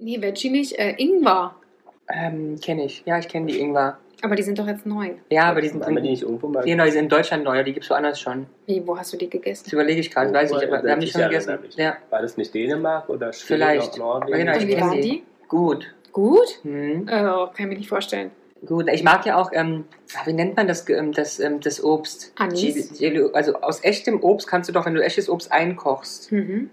Nee, Veggie nicht. Äh, Ingwer. Ähm, kenne ich. Ja, ich kenne die Ingwer. Aber die sind doch jetzt neu. Ja, aber die sind, Haben wir die nicht irgendwo mal genau, die sind in Deutschland neu, die gibt es woanders schon. Wie, wo hast du die Das gegessen? überlege ich gerade, weiß ich, aber wir haben die schon gegessen. Ja, War das nicht Dänemark oder Schweden Vielleicht. oder Norwegen? Genau, ich wie waren die. die? gut. Gut? Hm. Äh, kann ich mir nicht vorstellen. Gut, ich mag ja auch, ähm, wie nennt man das, ähm, das, ähm, das Obst? Anis? Also aus echtem Obst kannst du doch, wenn du echtes Obst einkochst Mhm.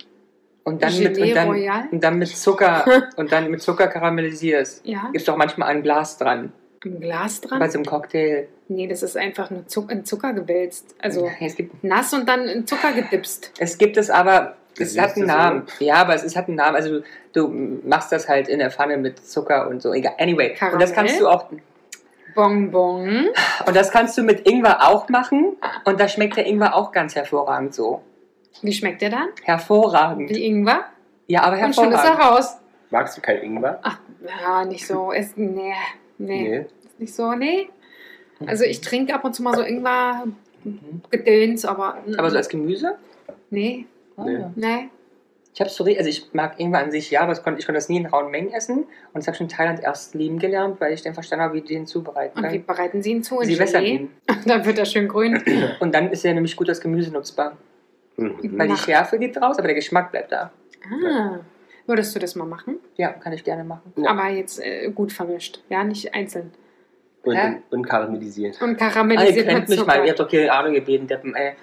Und dann, mit, und dann, Royal? und dann mit Zucker und dann mit Zucker karamellisierst, Ja, gibst doch manchmal ein Glas dran, am Glas dran? bei so einem Cocktail. Nee, das ist einfach nur Zuck in Zucker gewälzt. Also es gibt, nass und dann in Zucker gedipst. es gibt es aber, es hat einen Namen. Ja, aber es, es hat einen Namen. Also du, du machst das halt in der Pfanne mit Zucker und so. Egal. Anyway, und das Karamell? kannst du auch Bonbon. und das kannst du mit Ingwer auch machen und da schmeckt der Ingwer auch ganz hervorragend so. Wie schmeckt der dann? Hervorragend. Wie Ingwer? Ja, aber Und schon ist er hervorragend. raus. Magst du kein Ingwer? Ach, ja, nicht so. Es, nee, nee, Nee. Ist nicht so, nee. Also ich trinke ab und zu mal so Ingwer. Gedöns, aber. Aber so als Gemüse? Nee, Nee. nee. Ich habe so, also ich mag Ingwer an sich ja, aber es konnte, ich konnte das nie in rauen Mengen essen. Und das habe ich in Thailand erst lieben gelernt, weil ich dann verstanden habe, wie die den zubereiten. Und wie bereiten Sie ihn zu? In Sie wässern ihn. Dann wird er schön grün. Und dann ist er nämlich gut als Gemüse nutzbar. Mhm. Weil die Schärfe geht raus, aber der Geschmack bleibt da. Ah. Würdest du das mal machen? Ja, kann ich gerne machen. Ja. Aber jetzt äh, gut vermischt. Ja, nicht einzeln. Und, Hä? und karamellisiert. Und Ah, ihr karamellisiert kennt mich mal, ihr habt doch keine Ahnung gebeten, Deppen, ey.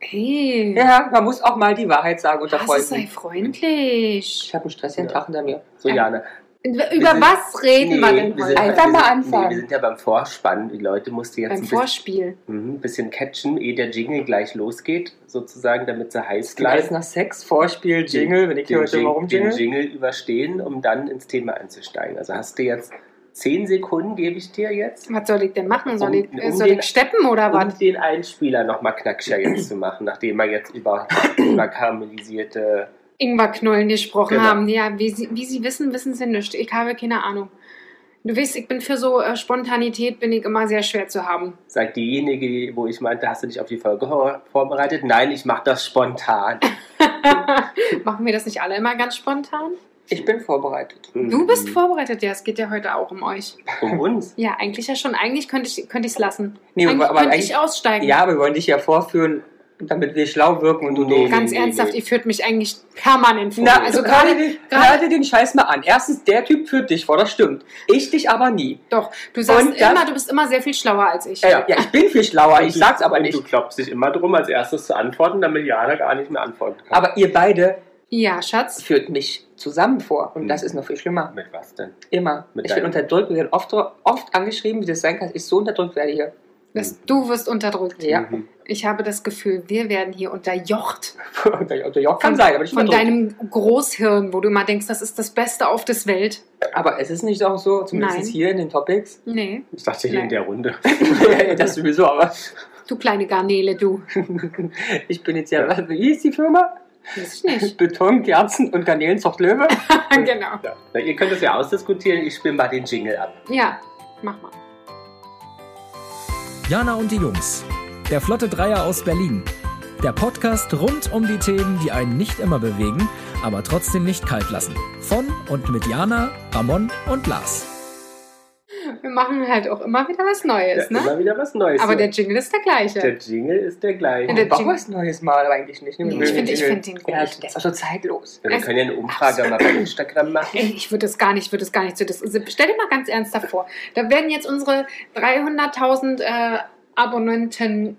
Hey, Ja, man muss auch mal die Wahrheit sagen unter das sei Freunden. freundlich. Ich habe einen stressigen Ja. Tag hinter mir. So, Ja. Jana. Über sind- was reden wir Nee, denn wir heute? sind, Einfach wir mal sind, anfangen. Nee, wir sind ja beim Vorspann. Die Leute mussten jetzt Beim ein bisschen, Vorspiel. mhm, ein bisschen catchen, ehe der Jingle gleich losgeht, sozusagen, damit sie heiß bleiben. nach Sex, Vorspiel, Jingle, wenn ich hier den, heute Jing- mal den rumjingle. Jingle überstehen, um dann ins Thema einzusteigen. Also hast du jetzt zehn Sekunden, gebe ich dir jetzt, Was soll ich denn machen? Soll Um- ich, um soll den- ich steppen oder um was? den Einspieler nochmal knackscher jetzt zu machen, nachdem wir jetzt über, über karamellisierte... Ingwerknollen gesprochen Genau. haben. Ja, wie sie, wie sie wissen, wissen sie nicht. Ich habe keine Ahnung. Du weißt, ich bin für so äh, Spontanität bin ich immer sehr schwer zu haben. Sagt diejenige, wo ich meinte, hast du dich auf die Folge vor- vorbereitet? Nein, ich mache das spontan. Machen wir das nicht alle immer ganz spontan? Ich bin vorbereitet. Du bist vorbereitet, ja, es geht ja heute auch um euch. Um uns? Ja, eigentlich ja schon. Eigentlich könnte ich es könnte ich's lassen. Nee, eigentlich aber könnte eigentlich- ich aussteigen. Ja, wir wollen dich ja vorführen, damit wir schlau wirken und du Nee. Ganz nee, ernsthaft, nee. ihr führt mich eigentlich permanent vor. Na, also also gerade, gerade, den Scheiß mal an. Erstens, der Typ führt dich vor, das stimmt. Ich dich aber nie. doch, du sagst Und das- immer, du bist immer sehr viel schlauer als ich. Ja, ja, ich bin viel schlauer, ich du- sag's aber und nicht. Du klopfst dich immer drum, als erstes zu antworten, damit Jana gar nicht mehr antworten kann. Aber ihr beide Ja, Schatz. führt mich zusammen vor. Und das Mhm. ist noch viel schlimmer. Mit was denn? Immer. Mit ich bin unterdrückt, wir werden oft, oft angeschrieben, wie das sein kann, dass ich so unterdrückt werde hier. Das, du wirst unterdrückt. Ja. Mhm. Ich habe das Gefühl, wir werden hier unterjocht. Unter unter Joch kann sein, aber nicht Von deinem Großhirn, wo du immer denkst, das ist das Beste auf der Welt. Aber es ist nicht auch so, zumindest Nein. hier in den Topics. Nee, Ich dachte hier Nein. in der Runde. Das sowieso, aber du kleine Garnele, du. ich bin jetzt ja, was, wie hieß die Firma? Weiß ich nicht. Beton, Kerzen und Garnelenzucht Löwe. genau. Ja. Na, ihr könnt das ja ausdiskutieren, ich spiele mal den Jingle ab. Ja, mach mal. Jana und die Jungs. Der Flotte Dreier aus Berlin. Der Podcast rund um die Themen, die einen nicht immer bewegen, aber trotzdem nicht kalt lassen. Von und mit Jana, Ramon und Lars. Wir machen halt auch immer wieder was Ja, Neues, ne? Immer wieder was Neues. Aber So. der Jingle ist der gleiche. der Jingle ist der gleiche. Der Ich brauche Jingle- was Neues mal, eigentlich nicht. Nee, ich finde find den gut. Ja, der ist auch so zeitlos. Ja, wir können ja eine Umfrage mal bei Instagram machen. Ich würde das gar nicht, würde das gar nicht so. Das, stell dir mal ganz ernsthaft vor. Da werden jetzt unsere 300.000 äh, AbonnentInnen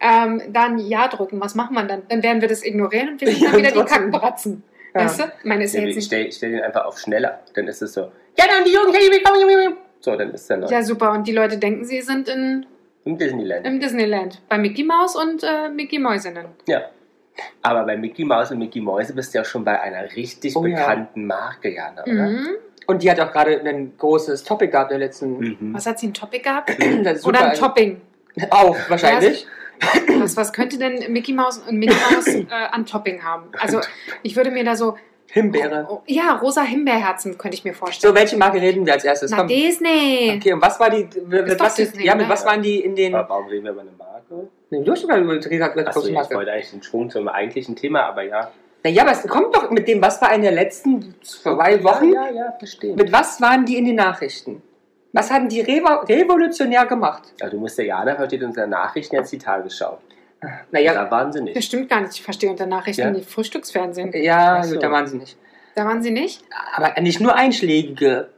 ähm, dann Ja drücken. Was macht man dann? Dann werden wir das ignorieren und wir sind dann Ja, wieder die. Kackbratzen. Ja. Weißt du? Ich meine, ist ja jetzt ich nicht. stelle stell den einfach auf schneller. Dann ist es so. Ja, dann die Jungen, hey, willkommen. So, dann ist der neu. Ja, super. Und die Leute denken, sie sind in, Im Disneyland. im Disneyland. Bei Mickey Mouse und äh, Mickey Mäusinnen. Ja. Aber bei Mickey Mouse und Mickey Mäuse bist du ja schon bei einer richtig Oh ja. bekannten Marke, Jana, oder? Mhm. Und die hat auch gerade ein großes Topic gehabt in der letzten. Mhm. Was hat sie ein Topic gehabt? Das ist Oder ein Topping? Auch, wahrscheinlich. Was, was könnte denn Mickey Mouse und Mickey Mouse äh, an Topping haben? Also, ich würde mir da so. Himbeere. Oh, ja, rosa Himbeerherzen könnte ich mir vorstellen. So, welche Marke reden wir als erstes? Na, Komm. Disney. Okay, und was war die. Mit was, Disney, ja, mit oder? was waren die in den. Warum reden wir über eine Marke? Nee, du hast schon mal über die Achso, große ja, ich Marke. wollte eigentlich den Schwung zum eigentlichen Thema, aber ja. Naja, aber es kommt doch mit dem, was war in den letzten zwei Wochen? Ja, ja, ja, verstehe. Mit was waren die in den Nachrichten? Was hatten die revo revolutionär gemacht? Ja, du musst ja, Jana versteht unter Nachrichten jetzt die Tagesschau. Naja, Da waren sie Das nicht. stimmt gar nicht. Ich verstehe unter Nachrichten Ja? die Frühstücksfernsehen. ja, so. gut, da waren sie nicht. Da waren sie nicht? Aber nicht nur einschlägige.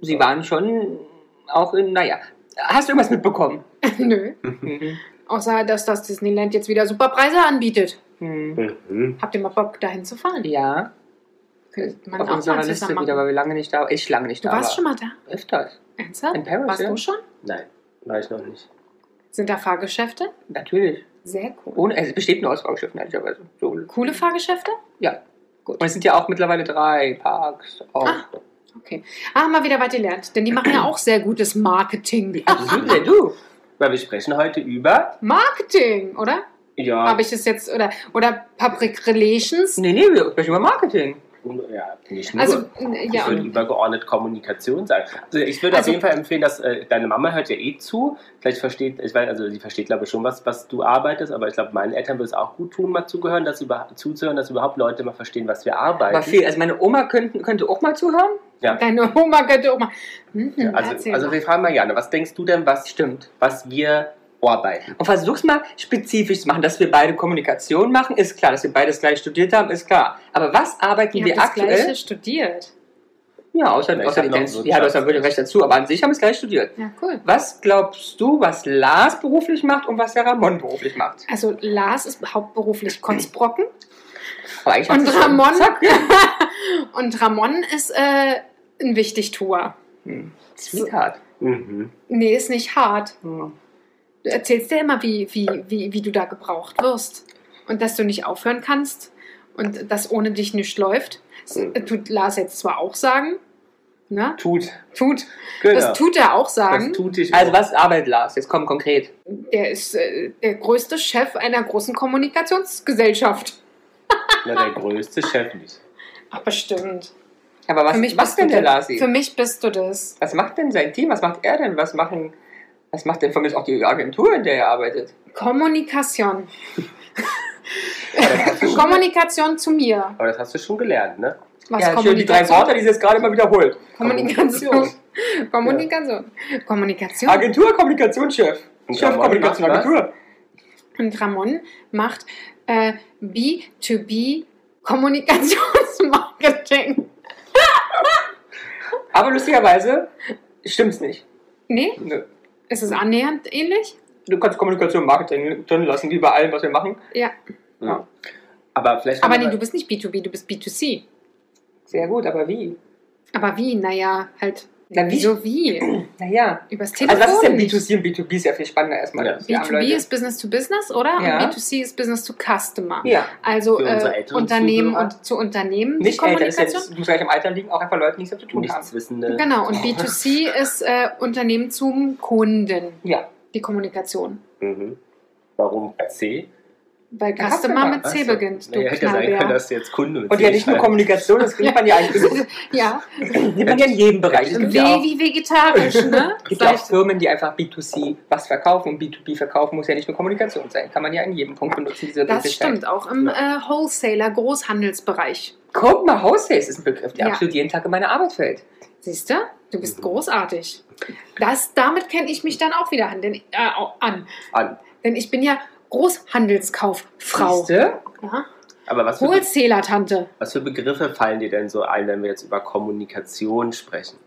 Sie waren schon auch in, naja. Hast du irgendwas mitbekommen? Nö. Mhm. Außer, dass das Disneyland jetzt wieder super Preise anbietet. Mhm. Mhm. Habt ihr mal Bock, dahin zu fahren? Ja, Könnte man auf auch unserer mal Liste zusammen wieder, machen. weil wir lange nicht da Ich lange nicht Du da warst war. schon mal da? Öfters. Ernsthaft? In Paris, Warst ja. du schon? Nein, war ich noch nicht. Sind da Fahrgeschäfte? Natürlich. Sehr cool. Ohne, es besteht nur aus Fahrgeschäften, ehrlicherweise. So. Coole Fahrgeschäfte? Ja. Gut. Und es sind ja auch mittlerweile drei Parks. Auch. Ah. Okay. Ah, haben wir wieder was gelernt. Denn die machen ja auch sehr gutes Marketing. Ach, du, denn du. Weil wir sprechen heute über. Marketing, oder? Ja, Habe ich es jetzt, oder, oder Public Relations? Nee, nee, wir sprechen über Marketing. ja nicht nur. Also, Ich ja, würde übergeordnet Kommunikation sagen. Also ich würde Also- auf jeden Fall empfehlen, dass äh, deine Mama hört ja eh zu. Vielleicht versteht, ich weiß, also sie versteht glaube ich schon, was, was du arbeitest, aber ich glaube, meinen Eltern würde es auch gut tun, mal zuzuhören, dass über, zuzuhören, dass überhaupt Leute mal verstehen, was wir arbeiten. Aber viel. Also meine Oma könnte, könnte auch mal zuhören. ja. deine Oma könnte auch mal. Hm, Ja, also, also wir fragen mal Jana, was denkst du denn, was, Stimmt. was wir arbeiten? Und versuch's mal spezifisch zu machen, dass wir beide Kommunikation machen, ist klar. Dass wir beides gleich studiert haben, ist klar. Aber was arbeiten Ihr wir habt das aktuell? Gleiche studiert. Ja, außer, Ich außer die Dance. Ja, du hast ja wirklich recht dazu, aber an sich haben wir es gleich studiert. Ja, cool. Was glaubst du, was Lars beruflich macht und was der Ramon beruflich macht? Also Lars ist hauptberuflich eigentlich und. Ramon Zack. und Ramon ist äh, ein Wichtigtuer. Hm. Sweetheart. Mhm. Nee, ist nicht hart. Hm. Du erzählst dir immer, wie, wie, wie, wie du da gebraucht wirst. Und dass du nicht aufhören kannst und dass ohne dich nichts läuft. Das Mhm. tut Lars jetzt zwar auch sagen. Ne? Tut. Tut. Genau. Das tut er auch Das sagen. tut dich Also auch. was arbeitet Lars? Jetzt komm konkret. Der ist äh, der größte Chef einer großen Kommunikationsgesellschaft. Na, der größte Chef nicht. Ach, bestimmt. Aber was für mich macht bist denn der das. Larsi? Für mich bist du das. Was macht denn sein Team? Was macht er denn? Was machen, was macht denn von mir auch die Agentur, in der er arbeitet? Kommunikation. Kommunikation zu mir. aber das hast du schon gelernt, ne? Was ja, schön die drei Worte, die sie jetzt gerade mal wiederholt. Kommunikation. Kommunikation. Kommunikation. Agentur, Kommunikationschef. Chef Kommunikation? Agentur. Und Ramon macht äh, B2B Kommunikationsmarketing. Aber lustigerweise stimmt's nicht. Nee, Nö. Ist es annähernd ähnlich? Du kannst Kommunikation und Marketing drin lassen, wie bei allem, was wir machen. Ja. Ja. Aber vielleicht. Aber nee, du bist nicht B2B, du bist B2C. Sehr gut, aber wie? Aber wie? Naja, halt. Na, wie? Wieso wie? Naja. Übers Telefon. Also was ist denn nicht. B2C und B2B? Ist ja viel spannender erstmal. Ja. Armen B2B Leute. ist Business to Business, oder? Ja. Und B2C ist Business to Customer. Ja, Also äh, Unternehmen Zuhörer. und zu Unternehmen die nicht älter, ist ja, Kommunikation. das muss gleich im Alter liegen, auch einfach Leute, die nichts zu tun haben. Nichtswissende. Genau, und B2C ist äh, Unternehmen zum Kunden, Ja. die Kommunikation. Mhm. Warum C? Weil Customer mit C so. beginnt, du Nee, hätte ja sein können, Knallbär. dass jetzt Kunde mit Und C ja nicht nur. Kommunikation, das kriegt man ja eigentlich Ja, sieht man ja in jedem Bereich. Es gibt W ja auch, wie vegetarisch, ne? gibt ja auch Firmen, die einfach B2C was verkaufen und B2B verkaufen muss ja nicht nur Kommunikation sein. Kann man ja in jedem Punkt benutzen, diese Das stimmt, auch im äh, Wholesaler-Großhandelsbereich. Guck mal, Houseface ist ein Begriff, der Ja. absolut jeden Tag in meine Arbeit fällt. Siehst du? Du bist Mhm. großartig. Das, damit kenne ich mich dann auch wieder an. Denn, äh, an. An. denn ich bin ja Großhandelskauffrau. Siehste? Ja? Aber was für, Wholesale-Tante. was für Begriffe fallen dir denn so ein, wenn wir jetzt über Kommunikation sprechen?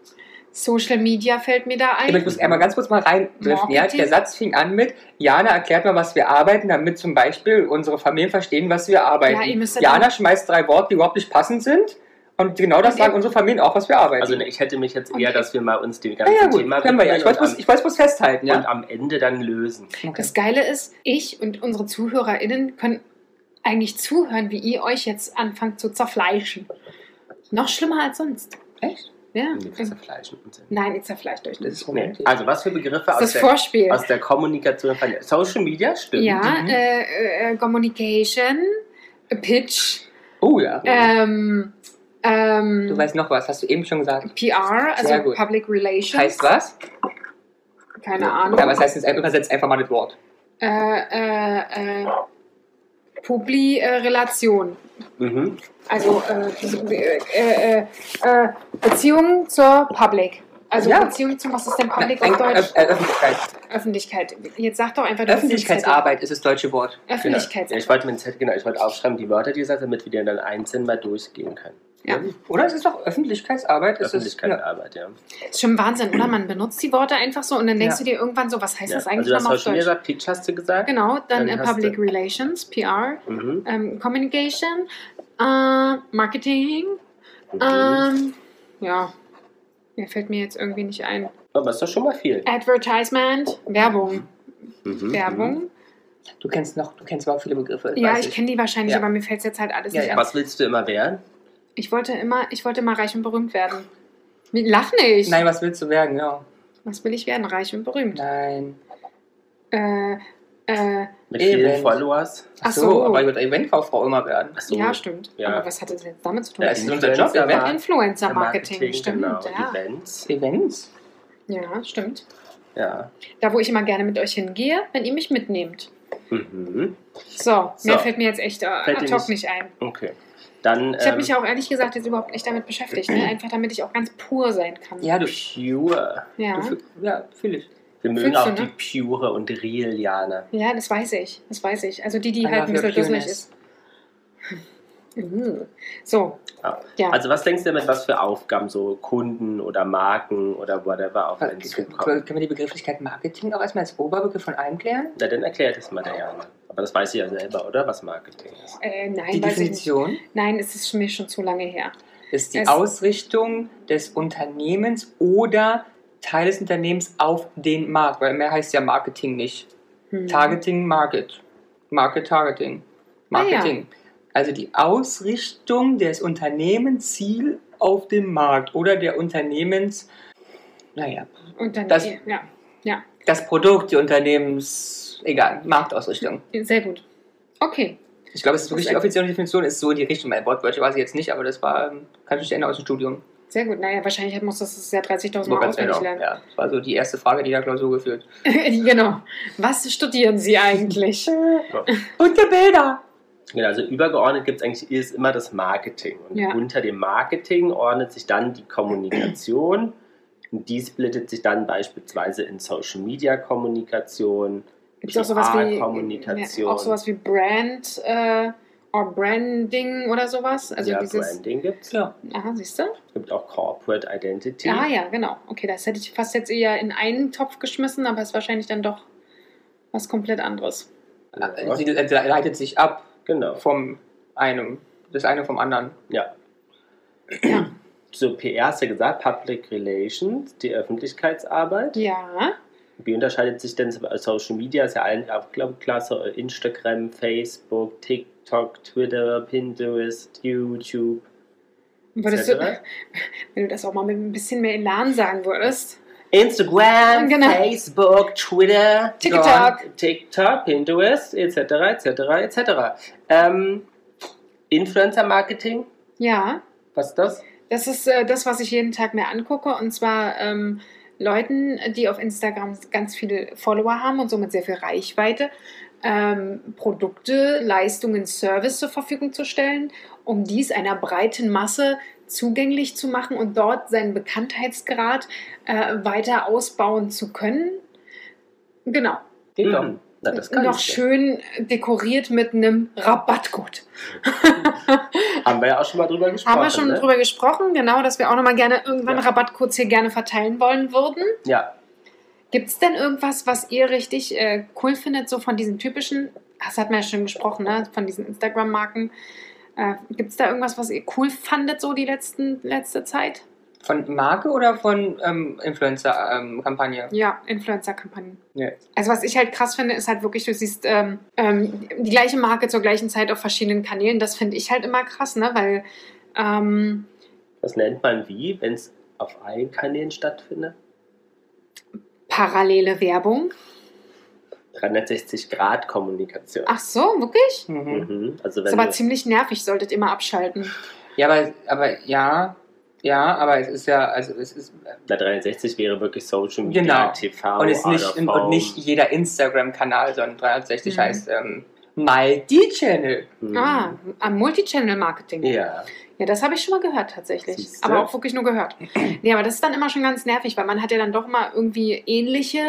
Social Media fällt mir da Aber ich ein. muss einmal ganz kurz mal reindriften. Ja? Der Satz fing an mit, Jana erklärt mal, was wir arbeiten, damit zum Beispiel unsere Familien verstehen, was wir arbeiten. Ja, ihr müsst ja Jana schmeißt drei Worte, die überhaupt nicht passend sind. Und genau das sagen unsere Familien auch, was wir arbeiten. Also ne, ich hätte mich jetzt eher, dass wir mal uns dem ja, ganzen ja, gut, Thema können wir ja. Ich wollte bloß, und, ich wollte bloß festhalten, am, und ja. am Ende dann lösen. Das Geile ist, ich und unsere ZuhörerInnen können eigentlich zuhören, wie ihr euch jetzt anfangt zu zerfleischen. Noch schlimmer als sonst. Echt? Ja. Nee, das zerfleischen und so. Nein, ihr zerfleischt euch Das ist Nee. romantisch. Also was für Begriffe Das aus der, aus der Kommunikation? Social Media, stimmt. Ja, Mhm. äh, äh, Communication, äh, Pitch, Oh ja. ähm, ähm, Du weißt noch was, hast du eben schon gesagt. PR, also Sehr gut. Public Relations. Heißt was? Keine Ahnung. Ja, was heißt jetzt? Übersetzt einfach mal das Wort. äh, äh, äh, Publi-Relation. Mhm. Also äh, äh, äh, äh, Beziehung zur Public. Also Ja. Beziehung zum, was ist denn Public Ein- auf Deutsch? Ö- äh, Öffentlichkeit. Öffentlichkeit. Jetzt sag doch einfach, Öffentlichkeitsarbeit ist das deutsche Wort. Zettel. Genau. Ja, Öffentlichkeitsarbeit. ich wollte mir Zettel, genau, ich wollte aufschreiben, die Wörter, die gesagt damit wir die dann einzeln mal durchgehen können. Ja. Oder es ist doch Öffentlichkeitsarbeit. Es ist, ja. Öffentlichkeitsarbeit, ja. ist schon Wahnsinn, oder? Man benutzt die Worte einfach so und dann denkst Ja. du dir irgendwann so, was heißt ja. das Also eigentlich hast nochmal auf Deutsch? gesagt, Pitch hast du gesagt. Genau, dann Dann äh, Public Relations, PR, Mhm. ähm, Communication, äh, Marketing, Mhm. ähm, ja, mir fällt mir jetzt irgendwie nicht ein. Aber ist doch schon mal viel. Advertisement, Werbung, Mhm. Werbung. Du kennst noch, du kennst überhaupt viele Begriffe. Ja, weiß ich kenne die wahrscheinlich, Ja. aber mir fällt es jetzt halt alles Ja, nicht ja. Was willst du immer werden? Ich wollte immer, ich wollte immer reich und berühmt werden. Lach nicht! Nein, was willst du werden? Ja. Was will ich werden? Reich und berühmt. Nein. Äh, äh, Mit vielen Followers? Ach Ach so, so. aber ich würde Eventkauffrau immer werden. Ach so. ja, stimmt. Ja. Aber was hat das jetzt damit zu tun? Ja, es ist unser Job, ja, wer- Influencer-Marketing, stimmt. Genau, Ja. Events. Events? ja, stimmt. Ja. Da, wo ich immer gerne mit euch hingehe, wenn ihr mich mitnehmt. Mhm. So, So. mehr fällt mir jetzt echt äh, ad hoc nicht- nicht ein. Okay. Dann Ich habe ähm, mich ja auch ehrlich gesagt jetzt überhaupt nicht damit beschäftigt. Ne? Einfach damit ich auch ganz pur sein kann. Ja, du. Pure. Ja, du ja fühle ich. Wir mögen Fühlst auch du, ne? die Pure und Real Jana. ja das weiß ich. Das weiß ich. Also die, die I halt ein bisschen dusselig ist. So, Ja. ja. Also was denkst du damit, was für Aufgaben so Kunden oder Marken oder whatever auf einen Können zukommen? wir die Begrifflichkeit Marketing auch erstmal als Oberbegriff von allem klären? Na, dann erklärt es mal der Jana. Aber das weiß sie ja selber, oder? Was Marketing ist. äh, nein, Die ich. Definition Nein, es ist mir schon zu lange her. ist die Es- Ausrichtung des Unternehmens oder Teil des Unternehmens auf den Markt, weil mehr heißt ja Marketing nicht. Hm. Targeting, Market. Market, Targeting. Marketing. Also die Ausrichtung des Unternehmens, Ziel auf dem Markt oder der Unternehmens, naja, Und dann, Das- ja, ja, das Produkt, die Unternehmens, egal, Marktausrichtung. sehr gut. Okay, Ich glaube, es ist wirklich die offizielle Definition, ist so die Richtung. Mein Wortwörtchen weiß ich jetzt nicht, aber das war, ähm, kann ich mich erinnern aus dem Studium. sehr gut. Naja, wahrscheinlich muss das das ja 30.000 Nur Mal auswendig genau. lernen. Ja, das war so die erste Frage, die der Klausur geführt. genau. Was studieren Sie eigentlich? Bunte Bilder! Genau, also übergeordnet gibt es eigentlich ist immer das Marketing. Und Ja. unter dem Marketing ordnet sich dann die Kommunikation. Und die splittet sich dann beispielsweise in Social Media Kommunikation, Gibt es auch sowas wie PR-Kommunikation. ja, auch sowas wie Brand äh, oder Branding oder sowas? Also ja, dieses. Branding gibt es. Ja. Aha, siehst du? Es gibt auch Corporate Identity. Ah ja, genau. Okay, das hätte ich fast jetzt eher in einen Topf geschmissen, aber ist wahrscheinlich dann doch was komplett anderes. Ja, Sie leitet sich ab genau. vom einem, das eine vom anderen. Ja. Ja. So, PR hast du gesagt, Public Relations, die Öffentlichkeitsarbeit. Ja. Wie unterscheidet sich denn Social Media? Ist ja allen auch, glaube ich, klar, so Instagram, Facebook, TikTok, Twitter, Pinterest, YouTube. Würdest du, wenn du das auch mal mit ein bisschen mehr Elan sagen würdest. Instagram, Genau. Facebook, Twitter, TikTok. TikTok, Pinterest, etc., etc., etc. Ähm, Influencer-Marketing, Ja. was ist das? Das ist äh, das, was ich jeden Tag mir angucke. Und zwar ähm, Leuten, die auf Instagram ganz viele Follower haben und somit sehr viel Reichweite, ähm, Produkte, Leistungen, Service zur Verfügung zu stellen, um dies einer breiten Masse zugänglich zu machen und dort seinen Bekanntheitsgrad äh, weiter ausbauen zu können. Genau. Geht doch. Mhm. Na, das kann Noch schön dekoriert mit einem Rabattcode. Haben wir ja auch schon mal drüber gesprochen. Haben wir schon ne? drüber gesprochen, genau, dass wir auch nochmal gerne irgendwann Ja. Rabattcodes hier gerne verteilen wollen würden. Ja, Gibt es denn irgendwas, was ihr richtig äh, cool findet, so von diesen typischen, das hat man ja schon gesprochen, ne? von diesen Instagram-Marken. Äh, Gibt es da irgendwas, was ihr cool fandet, so die letzten, letzte Zeit? Von Marke oder von ähm, Influencer-Kampagne? Ja, Influencer-Kampagnen. Ja. Also was ich halt krass finde, ist halt wirklich, du siehst ähm, ähm, die gleiche Marke zur gleichen Zeit auf verschiedenen Kanälen. Das finde ich halt immer krass, ne? Weil ähm, das nennt man wie, wenn es auf allen Kanälen stattfindet? parallele Werbung. 360-Grad-Kommunikation. Ach so, wirklich? Mhm. Mhm. Also Das wenn ist aber ziemlich nervig, solltet ihr mal abschalten. Ja, aber, aber ja, ja, aber es ist ja, also es ist na, 360 wäre wirklich Social Media, Genau. TV, und es ist nicht und, nicht jeder Instagram-Kanal, sondern 360 Mhm. heißt ähm, Multi-Channel. Mhm. Ah, am Multichannel-Marketing. Ja. Ja, das habe ich schon mal gehört tatsächlich. Siehste? Aber auch wirklich nur gehört. Nee, aber das ist dann immer schon ganz nervig, weil man hat ja dann doch mal irgendwie ähnliche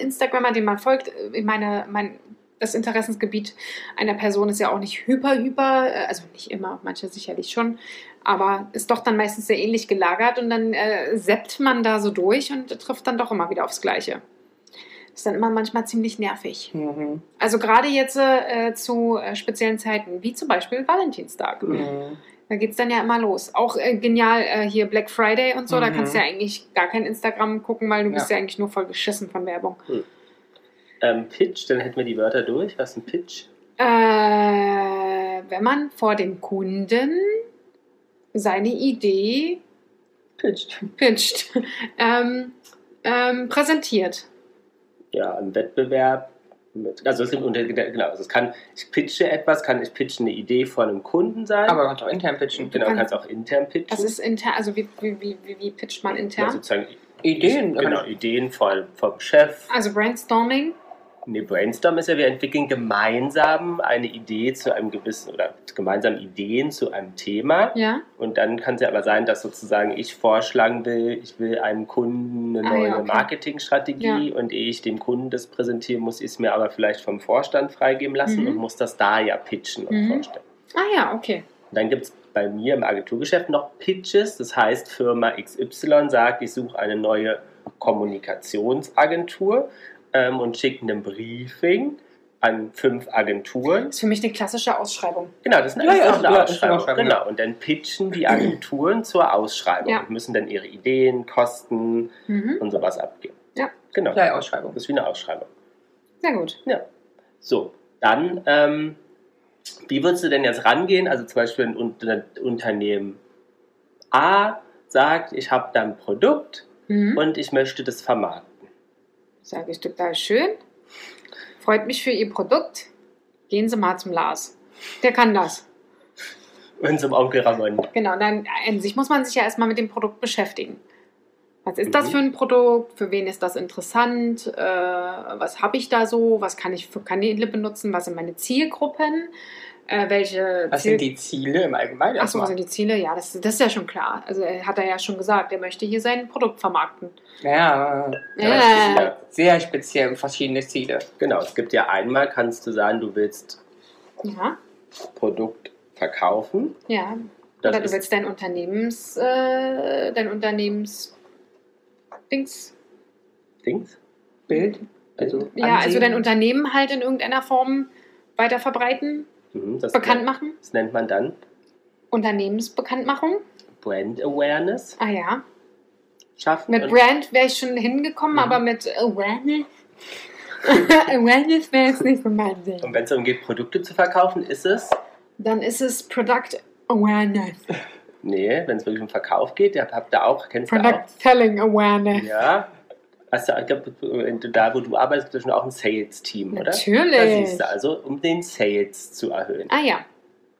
Instagrammer, denen man folgt. Ich meine, mein, das Interessensgebiet einer Person ist ja auch nicht hyper, hyper, äh, also nicht immer, manche sicherlich schon, aber ist doch dann meistens sehr ähnlich gelagert und dann äh, seppt man da so durch und trifft dann doch immer wieder aufs Gleiche. Ist dann immer manchmal ziemlich nervig. Mhm. Also gerade jetzt äh, zu äh, speziellen Zeiten, wie zum Beispiel Valentinstag. Mhm. Da geht es dann ja immer los. Auch äh, genial äh, hier Black Friday und so, da Mhm. kannst du ja eigentlich gar kein Instagram gucken, weil du Ja. bist ja eigentlich nur voll geschissen von Werbung. Ähm, Pitch, dann hätten wir die Wörter durch. Was ist ein Pitch? Äh, wenn man vor dem Kunden seine Idee Pitched. pitcht, ähm, ähm, präsentiert. Ja, ein Wettbewerb. Mit, also es gibt unter, genau, also es kann, ich pitche etwas, kann ich pitchen eine Idee von einem Kunden sein. Aber man kann auch intern pitchen. genau, kann- kannst auch intern pitchen. Das ist intern, also wie, wie, wie, wie- wie pitcht man ja, intern? sozusagen Ideen. Genau, Ideen vom, vom Chef. Also Brainstorming. Nee, Brainstorm ist ja, wir entwickeln gemeinsam eine Idee zu einem gewissen oder gemeinsam Ideen zu einem Thema. Ja. Und dann kann es ja aber sein, dass sozusagen ich vorschlagen will, ich will einem Kunden eine Ah, neue ja, okay. Marketingstrategie und ehe ich dem Kunden das präsentieren muss, ich es mir aber vielleicht vom Vorstand freigeben lassen Mhm. und muss das da ja pitchen und Mhm. vorstellen. Ah ja, okay. Und dann gibt es bei mir im Agenturgeschäft noch Pitches, das heißt Firma XY sagt, ich suche eine neue Kommunikationsagentur ähm, und schickt ein Briefing an fünf Agenturen. Das ist für mich eine klassische Ausschreibung. Genau, das ist eine, Ja, ja, eine ja, Ausschreibung. Ausschreibung, Genau, und dann pitchen die Agenturen zur Ausschreibung Ja. und müssen dann ihre Ideen, Kosten Mhm. und sowas abgeben. Ja. Genau, Gleich Ausschreibung. das ist wie eine Ausschreibung. Sehr gut. So, dann, ähm, wie würdest du denn jetzt rangehen? Also zum Beispiel ein Unter Unternehmen A sagt, ich habe da ein Produkt Mhm. und ich möchte das vermarkten. Sage ich total schön. Freut mich für Ihr Produkt. Gehen Sie mal zum Lars. Der kann das. Unserem Onkel Ramon. Genau, dann an sich muss man sich ja erstmal mit dem Produkt beschäftigen. Was ist das Mhm. für ein Produkt? Für wen ist das interessant? Äh, was habe ich da so? Was kann ich für Kanäle benutzen? Was sind meine Zielgruppen? Äh, welche Was Ziel sind die Ziele im Allgemeinen? Achso, was sind die Ziele? Ja, das, das ist ja schon klar. Also er hat er ja schon gesagt, er möchte hier sein Produkt vermarkten. Ja, Ja. Ja, sehr speziell verschiedene Ziele. genau, es gibt ja einmal, kannst du sagen, du willst Ja, Produkt verkaufen. ja. Das Oder du willst dein Unternehmens, äh, dein Unternehmens Dings. Dings. Bild. Also Ja, also Ansehen. dein Unternehmen halt in irgendeiner Form weiter verbreiten, Mhm, das, bekannt machen. das nennt man dann Unternehmensbekanntmachung. Brand Awareness Ah ja. schaffen. Mit Brand wäre ich schon hingekommen, Mhm. aber mit Awareness. Awareness wäre jetzt nicht so mein Ding. Und wenn es darum geht, Produkte zu verkaufen, ist es, Dann ist es Product Awareness. nee, wenn es wirklich um Verkauf geht, ihr habt da auch, kennst du Product auch, Selling Awareness. ja, hast du, ich glaub, wenn du da, wo du arbeitest, gibt es schon auch ein Sales-Team, oder? Natürlich. Da siehst du also, um den Sales zu erhöhen. Ah ja.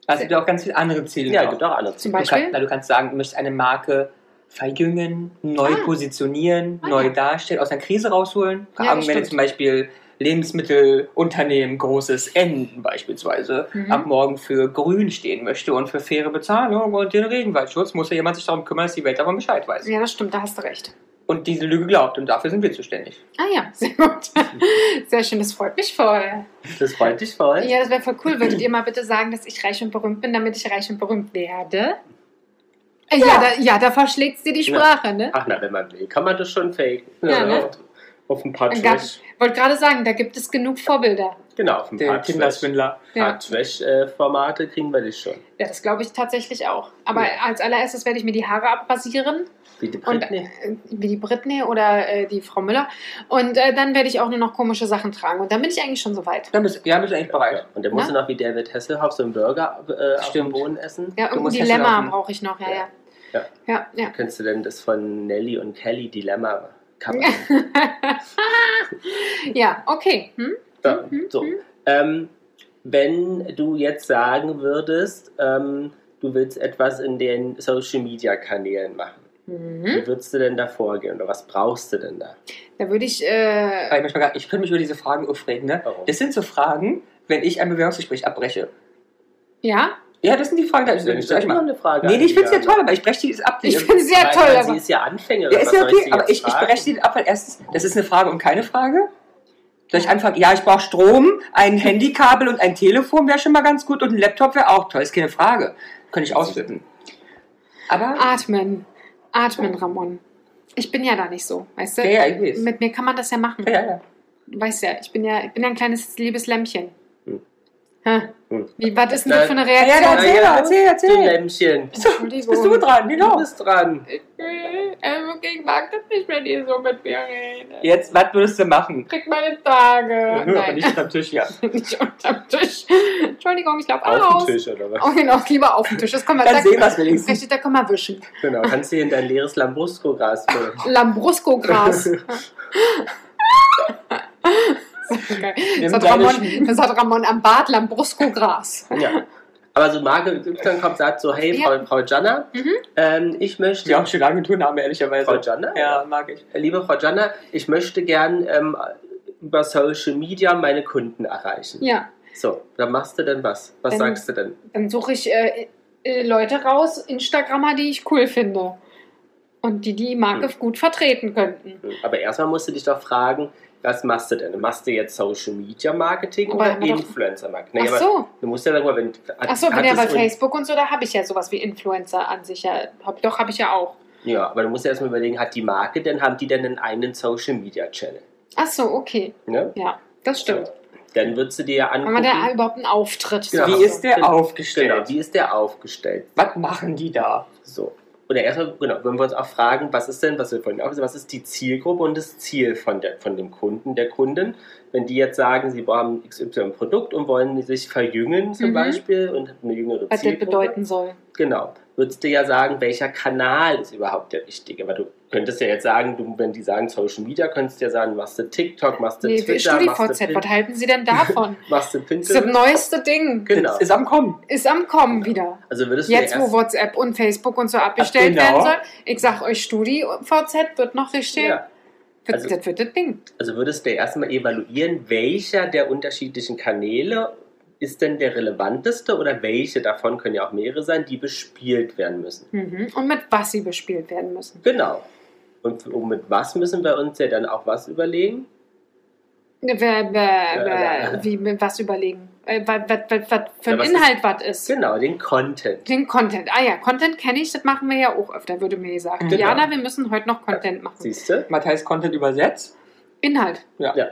Also es gibt auch ganz viele andere Ziele. Ja, noch. gibt auch andere Zum Du, Beispiel? kannst, na, du kannst sagen, du möchtest eine Marke verjüngen, neu Ah. positionieren, Ah, neu ja. darstellen, aus einer Krise rausholen. Ja, das wenn jetzt zum Beispiel Lebensmittelunternehmen, großes N beispielsweise, Mhm. ab morgen für grün stehen möchte und für faire Bezahlung und den Regenwaldschutz, muss ja jemand sich darum kümmern, dass die Welt davon Bescheid weiß. Ja, das stimmt, da hast du recht. Und diese Lüge glaubt und dafür sind wir zuständig. Ah ja, sehr gut. Sehr schön, das freut mich voll. Das freut dich voll. Ja, das wäre voll cool. Würdet ihr mal bitte sagen, dass ich reich und berühmt bin, damit ich reich und berühmt werde? Äh, Ja, da, ja, da verschlägt dir die Sprache, ne? Ach na, wenn man will, kann man das schon faken. Ja, ne? Auf, auf ein paar Trash, Wollte gerade sagen, da gibt es genug Vorbilder. genau, auf ein Der paar Trash, Tinder-Swindler. Ja. paar Trash-Formate kriegen wir dich schon. Ja, das glaube ich tatsächlich auch. Aber Ja. als allererstes werde ich mir die Haare abrasieren. Wie die Und, Britney. äh, wie die Britney oder äh, die Frau Müller. Und äh, dann werde ich auch nur noch komische Sachen tragen. Und dann bin ich eigentlich schon soweit. Dann bist, ja, bist du eigentlich bereit. Ja. Und dann musst du noch wie David Hasselhoff so einen Burger äh, auf dem. Boden essen. Ja, irgendein Dilemma brauche ich noch. Ja, ja. Ja. Ja, ja. ja. Kennst du denn das von Nelly und Kelly Dilemma Cover? ja, okay. Hm? Ja, Mhm, so. mhm. Ähm, wenn du jetzt sagen würdest, ähm, du willst etwas in den Social Media Kanälen machen, Mhm. wie würdest du denn da vorgehen oder was brauchst du denn da? Da würde ich. Äh, Ich, gar- ich könnte mich über diese Fragen aufregen. Ne? Warum? Das sind so Fragen, wenn ich ein Bewerbungsgespräch abbreche? Ja? Ja, das sind die Fragen. Das Da, ist immer eine Frage. Nee, ich finde es ja toll, aber ich breche die ab. Ich finde es sehr toll. Aber Sie ist ja Anfängerin. Ja, ist ja okay, aber ich, ich breche die ab, weil erstens, das ist eine Frage und keine Frage. Soll ich anfangen? Ja, ich brauche Strom, ein Handykabel und ein Telefon wäre schon mal ganz gut und ein Laptop wäre auch toll, ist keine Frage. Könnte ich ausflippen. Aber, atmen. Atmen, Ramon. Ich bin ja da nicht so, weißt du? ja, ja, ich weiß. Mit mir kann man das ja machen. Ja, ja, ja. Du weißt ja, ich bin ja, ich bin ja ein kleines liebes Lämmchen. Hm. Hä? Hm. Wie, was ist denn das für eine Ja, ja, Reaktion? erzähl, erzähl, erzähl. Du Lämmchen. Bist du dran, Du genau. bist dran. Also, ich mag das nicht, wenn ihr so mit mir redet. Jetzt, was würdest du machen? Krieg meine Tage. Aber Nein, nicht unterm Tisch, ja. nicht unterm Tisch. Entschuldigung, ich glaube Auf aus. den Tisch oder was? Oh, genau, lieber auf dem Tisch. Das können wir, Dann da, sehen wir es wenigstens. Richtig, da können wir wischen. Genau, kannst du hier in dein leeres Lambrusco-Gras füllen. Lambrusco-Gras. Okay. Das, hat Ramon, das hat Ramon am Bad Lambrusco-Gras. Ja. Aber so Marke Y kommt, sagt so, hey, Frau, Ja. Frau Janna, Mhm. ähm, ich möchte... Ja, auch schön Agenturname, ehrlicherweise. Frau Janna? Ja, mag ich. Liebe Frau Janna, ich möchte gern ähm, über Social Media meine Kunden erreichen. Ja, So, dann machst du denn was? Was Dann- sagst du denn? dann suche ich äh, äh, Leute raus, Instagrammer, die ich cool finde. Und die die Marke Hm. gut vertreten könnten. Aber erstmal musst du dich doch fragen, was machst du denn? Machst du jetzt Social Media Marketing Aber oder Influencer Marketing? Ach Nee, aber so. Du musst ja sagen, wenn. Ach so, wenn ja bei Facebook und so, da habe ich ja sowas wie Influencer an sich. Ja, hab, doch, habe ich ja auch. Ja, aber du musst ja erstmal überlegen, hat die Marke denn, haben die denn einen eigenen Social Media Channel? Ach so, okay. Ne? Ja, das stimmt. Dann würdest du dir ja Haben wir angucken. da überhaupt einen Auftritt? Genau. Wie ist der aufgestellt? Genau, wie ist der aufgestellt? Was machen die da? So. Oder erstmal, genau, wenn wir uns auch fragen, was ist denn, was wir vorhin auch gesagt haben, was ist die Zielgruppe und das Ziel von, der, von dem Kunden, der Kunden? Wenn die jetzt sagen, sie haben XY Produkt und wollen sich verjüngen zum Mhm. Beispiel und eine jüngere Was das Zielgruppe. bedeuten soll. Genau. Würdest du ja sagen, welcher Kanal ist überhaupt der richtige? Weil du könntest ja jetzt sagen, du, wenn die sagen Social Media, könntest du ja sagen, machst du TikTok, machst du Nee, Twitter, machst du, was halten Sie denn davon? machst du Das ist das Pinterest. neueste Ding. Genau. Das ist am Kommen. Ist am Kommen wieder. Also würdest du Jetzt, ja wo WhatsApp und Facebook und so abgestellt genau. werden soll. Ich sag euch, StudiVZ wird noch richtig. ja, also- das wird das Ding. also würdest du erstmal evaluieren, welcher der unterschiedlichen Kanäle ist denn der relevanteste oder welche davon können ja auch mehrere sein, die bespielt werden müssen. Mhm. Und mit was sie bespielt werden müssen. Genau. Und um mit was müssen wir uns ja dann auch was überlegen? Wer, wer, wer, äh. wie, mit was überlegen? Äh, was, was, was, was für Ja, ein was Inhalt was ist. Genau, den Content. Den Content. Ah ja, Content kenne ich, das machen wir ja auch öfter, würde mir gesagt. Genau. Jana, wir müssen heute noch Content machen. Siehst du? Matthias Content übersetzt. Inhalt. Ja. Ja.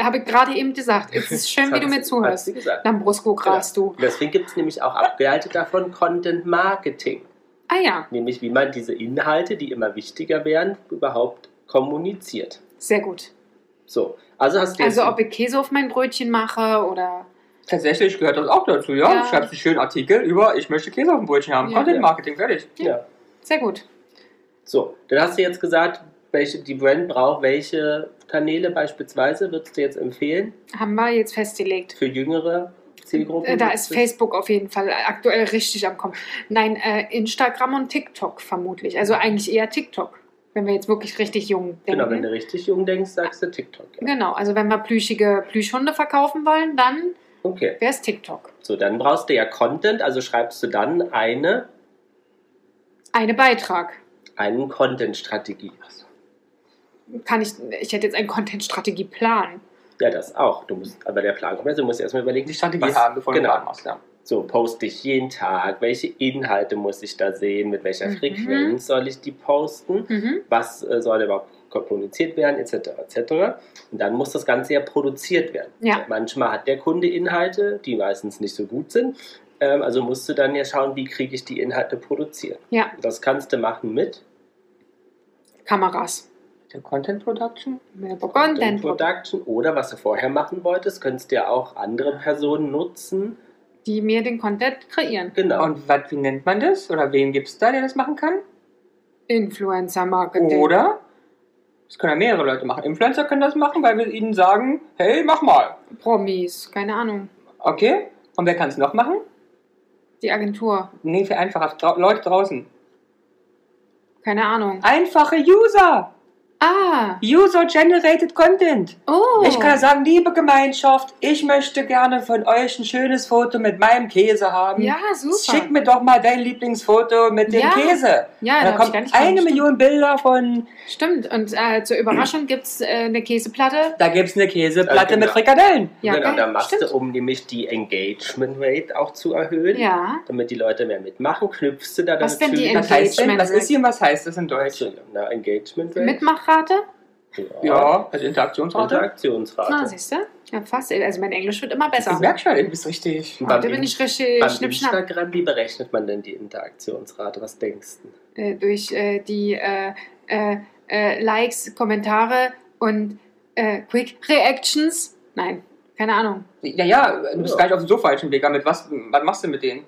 Habe ich gerade eben gesagt. Es ist schön, wie du mir zuhörst. Lambrusco Gras, du. Und Deswegen gibt es nämlich auch abgeleitet davon Content Marketing. Ah ja, Nämlich wie man diese Inhalte, die immer wichtiger werden, überhaupt kommuniziert. sehr gut. So, also hast du jetzt Also ob ich Käse auf mein Brötchen mache oder... Tatsächlich gehört das auch dazu, ja. Ja. Du schreibst einen schönen Artikel über, ich möchte Käse auf dem Brötchen haben. Ja. Content Marketing, fertig. ja. Sehr gut. So, dann hast du jetzt gesagt, welche die Brand braucht, welche Kanäle beispielsweise würdest du jetzt empfehlen Haben wir jetzt festgelegt. für jüngere Zielgruppen? Äh, Da ist Facebook auf jeden Fall aktuell richtig am Kommen. Nein, äh, Instagram und TikTok vermutlich. Also eigentlich eher TikTok, wenn wir jetzt wirklich richtig jung denken. Genau, wenn du richtig jung denkst, sagst du TikTok. Ja. Genau, also wenn wir plüschige Plüschhunde verkaufen wollen, dann Okay, wäre es TikTok. so dann brauchst du ja Content, also schreibst du dann eine, Eine Beitrag. einen Content-Strategie. Kann ich, ich hätte jetzt einen Content-Strategie-Plan. Ja, das auch. Du musst, aber der Plan kommt, also du musst erstmal überlegen, Die Strategie Was- haben, bevor genau. du Plan machst, ja. So, poste ich jeden Tag? Welche Inhalte muss ich da sehen? Mit welcher Mhm. Frequenz soll ich die posten? Mhm. Was äh, soll überhaupt kommuniziert werden, etc. etc. Und dann muss das Ganze ja produziert werden. Ja. Manchmal hat der Kunde Inhalte, die meistens nicht so gut sind. Ähm, also musst du dann ja schauen, wie kriege ich die Inhalte produziert. Ja, Das kannst du machen mit Kameras. Der Content Production? Mit Content Content Production oder was du vorher machen wolltest, könntest du ja auch andere Personen nutzen. die mir den Content kreieren. Genau. Und was, wie nennt man das? Oder wen gibt es da, der das machen kann? Influencer-Marketing. Oder? Das können ja mehrere Leute machen. Influencer können das machen, weil wir ihnen sagen, hey, mach mal. Promis, keine Ahnung. Okay? Und wer kann es noch machen? Die Agentur, Nee, für einfacher Leute draußen. keine Ahnung. Einfache User! Ah, User-Generated Content. oh. Ich kann sagen, liebe Gemeinschaft, ich möchte gerne von euch ein schönes Foto mit meinem Käse haben. Ja, super. Schick mir doch mal dein Lieblingsfoto mit dem Ja. Käse. Ja, da kommt gar nicht eine dran Million Bilder von, Stimmt. Und äh, zur Überraschung gibt es äh, eine Käseplatte. da gibt es eine Käseplatte Ja, genau. mit Frikadellen. Ja, genau, da machst Stimmt. du, um nämlich die Engagement Rate auch zu erhöhen, Ja. damit die Leute mehr mitmachen, knüpfst du da Was denn die natürlich- Was heißt denn, Engagement was ist hier und was heißt das in Deutsch? Na, Engagement Rate? Mitmachrate? Ja, also Interaktionsrate. Interaktionsrate. Na, siehst du? Ja, fast. Also mein Englisch wird immer besser. Ich merke schon, du bist richtig. Heute beim bin ich richtig Beim schnippschnapp. Instagram, wie berechnet man denn die Interaktionsrate? Was denkst du? Äh, durch äh, die äh, äh, äh, Likes, Kommentare und äh, Quick Reactions. Nein, keine Ahnung. Ja, ja, du bist Ja. gar nicht auf dem so falschen Weg. Mit was, was machst du mit denen?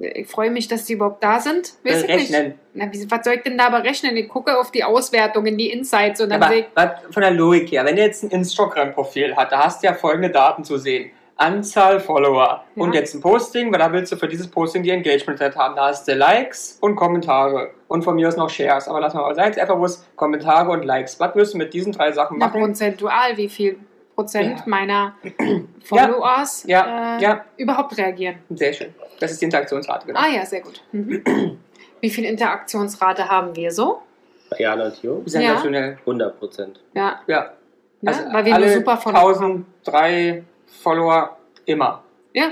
Ich freue mich, dass die überhaupt da sind. Weiß ich nicht. Rechnen. Na, wie, was soll ich denn da berechnen? Ich gucke auf die Auswertungen, die Insights und dann sehe ich, von der Logik her, wenn ihr jetzt ein Instagram-Profil hat, da hast du ja folgende Daten zu sehen. Anzahl Follower. Ja. Und jetzt ein Posting, weil da willst du für dieses Posting die Engagement Rate haben. Da hast du Likes und Kommentare. Und von mir aus noch Shares. Aber lass mal sein. Einfach bloß Kommentare und Likes. Was wirst du mit diesen drei Sachen na, machen? prozentual, wie viel Prozent Ja. meiner Followers Ja, äh, ja. überhaupt reagieren. Sehr schön. Das ist die Interaktionsrate, genau. Ah ja, sehr gut. Mhm. Wie viel Interaktionsrate haben wir so? Bei Jana und Jo? Sensationell. 100 Prozent. Ja, Ja. ne? Also weil wir alle nur super Follower haben. 1003 Follower immer. Ja.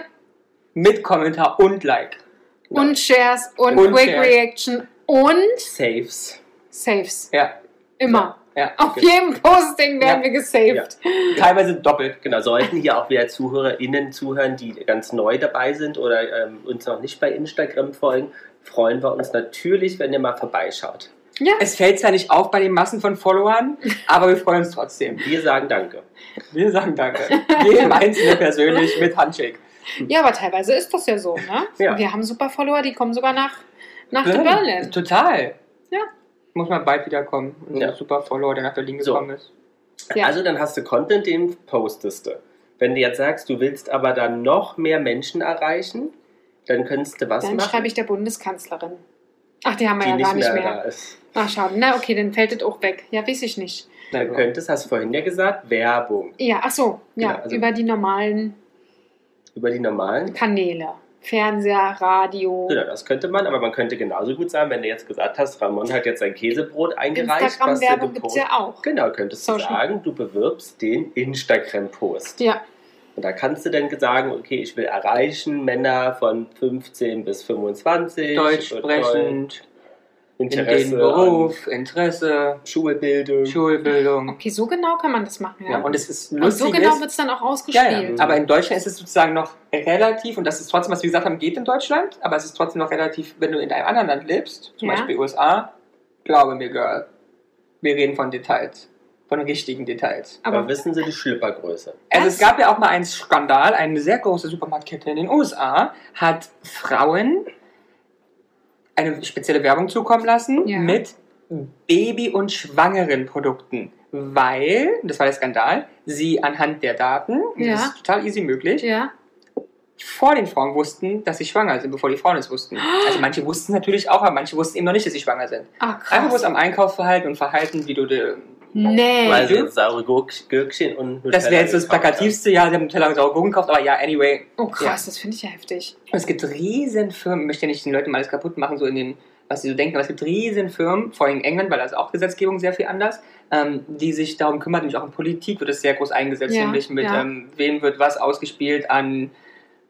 Mit Kommentar und Like. Und Shares und, Und Quick Shares. Reaction und Saves. Saves. Ja. Immer. Ja. Auf jedem Posting werden Ja. wir gesaved. Teilweise doppelt. Genau, sollten hier auch wieder ZuhörerInnen zuhören, die ganz neu dabei sind oder ähm, uns noch nicht bei Instagram folgen, freuen wir uns natürlich, wenn ihr mal vorbeischaut. Ja. Es fällt zwar nicht auf bei den Massen von Followern, aber wir freuen uns trotzdem. Wir sagen Danke. Wir sagen Danke. Jedem Einzelnen persönlich mit Handshake. ja, aber teilweise ist das ja so. Ne? Ja. Wir haben super Follower, die kommen sogar nach, nach Berlin. Total. Ja. Muss man bald wiederkommen. Ein Ja. super Follower, der nach Berlin So. gekommen ist. Ja. Also dann hast du Content, den postest du. Wenn du jetzt sagst, du willst aber dann noch mehr Menschen erreichen, dann könntest du was Dann machen, schreibe ich der Bundeskanzlerin. Ach, die haben wir die ja nicht gar nicht mehr, mehr. da ist. Ach, schade. Na, okay, dann fällt das auch weg. Ja, weiß ich nicht. Na, Du könntest, hast vorhin ja gesagt, Werbung Ja, ach so. Ja, Genau, also- über die normalen über die normalen. Kanäle. Fernseher, Radio, Genau, das könnte man, aber man könnte genauso gut sagen, wenn du jetzt gesagt hast, Ramon hat jetzt sein Käsebrot eingereicht, was du Instagram-Werbung gibt es gepostet ja auch. Genau, könntest du sagen, du bewirbst den Instagram-Post. Ja, Und da kannst du dann sagen, okay, ich will erreichen Männer von 15 bis 25. Deutsch oder sprechend, in Interesse den Beruf, Interesse, Schulbildung. Schulbildung. okay, so genau kann man das machen. Ja. Ja, und es ist Und lustig. so genau wird es dann auch Ja, ausgespielt. ja, aber in Deutschland ist es sozusagen noch relativ, und das ist trotzdem, was wir gesagt haben, geht in Deutschland, aber es ist trotzdem noch relativ, wenn du in einem anderen Land lebst, zum Ja. Beispiel USA, glaube mir, Girl, wir reden von Details, von richtigen Details. Aber Aber wissen Sie die Schlippergröße? Also Was? es gab ja auch mal einen Skandal, eine sehr große Supermarktkette in den USA hat Frauen eine spezielle Werbung zukommen lassen Ja. mit Baby- und Schwangeren-Produkten, weil, das war der Skandal, sie anhand der Daten, Ja. das ist total easy möglich, ja, vor den Frauen wussten, dass sie schwanger sind, bevor die Frauen es wussten. Also manche wussten natürlich auch, aber manche wussten eben noch nicht, dass sie schwanger sind. ah, Einfach bloß krass. am Einkaufsverhalten und Verhalten, wie du... dir- Nee. Also saure Gurk- Gürkchen und Nutella Das wäre jetzt das plakativste, ja, sie haben Teller saure Gurken gekauft, aber ja, anyway, Oh krass, das finde ich ja heftig. Und es gibt Riesenfirmen, ich möchte ja nicht den Leuten mal alles kaputt machen, so in den, was sie so denken, aber es gibt Riesenfirmen, vor allem in England, weil da ist auch Gesetzgebung sehr viel anders, ähm, die sich darum kümmern, nämlich auch in Politik wird es sehr groß eingesetzt, Ja, nämlich mit ja. ähm, wem wird was ausgespielt an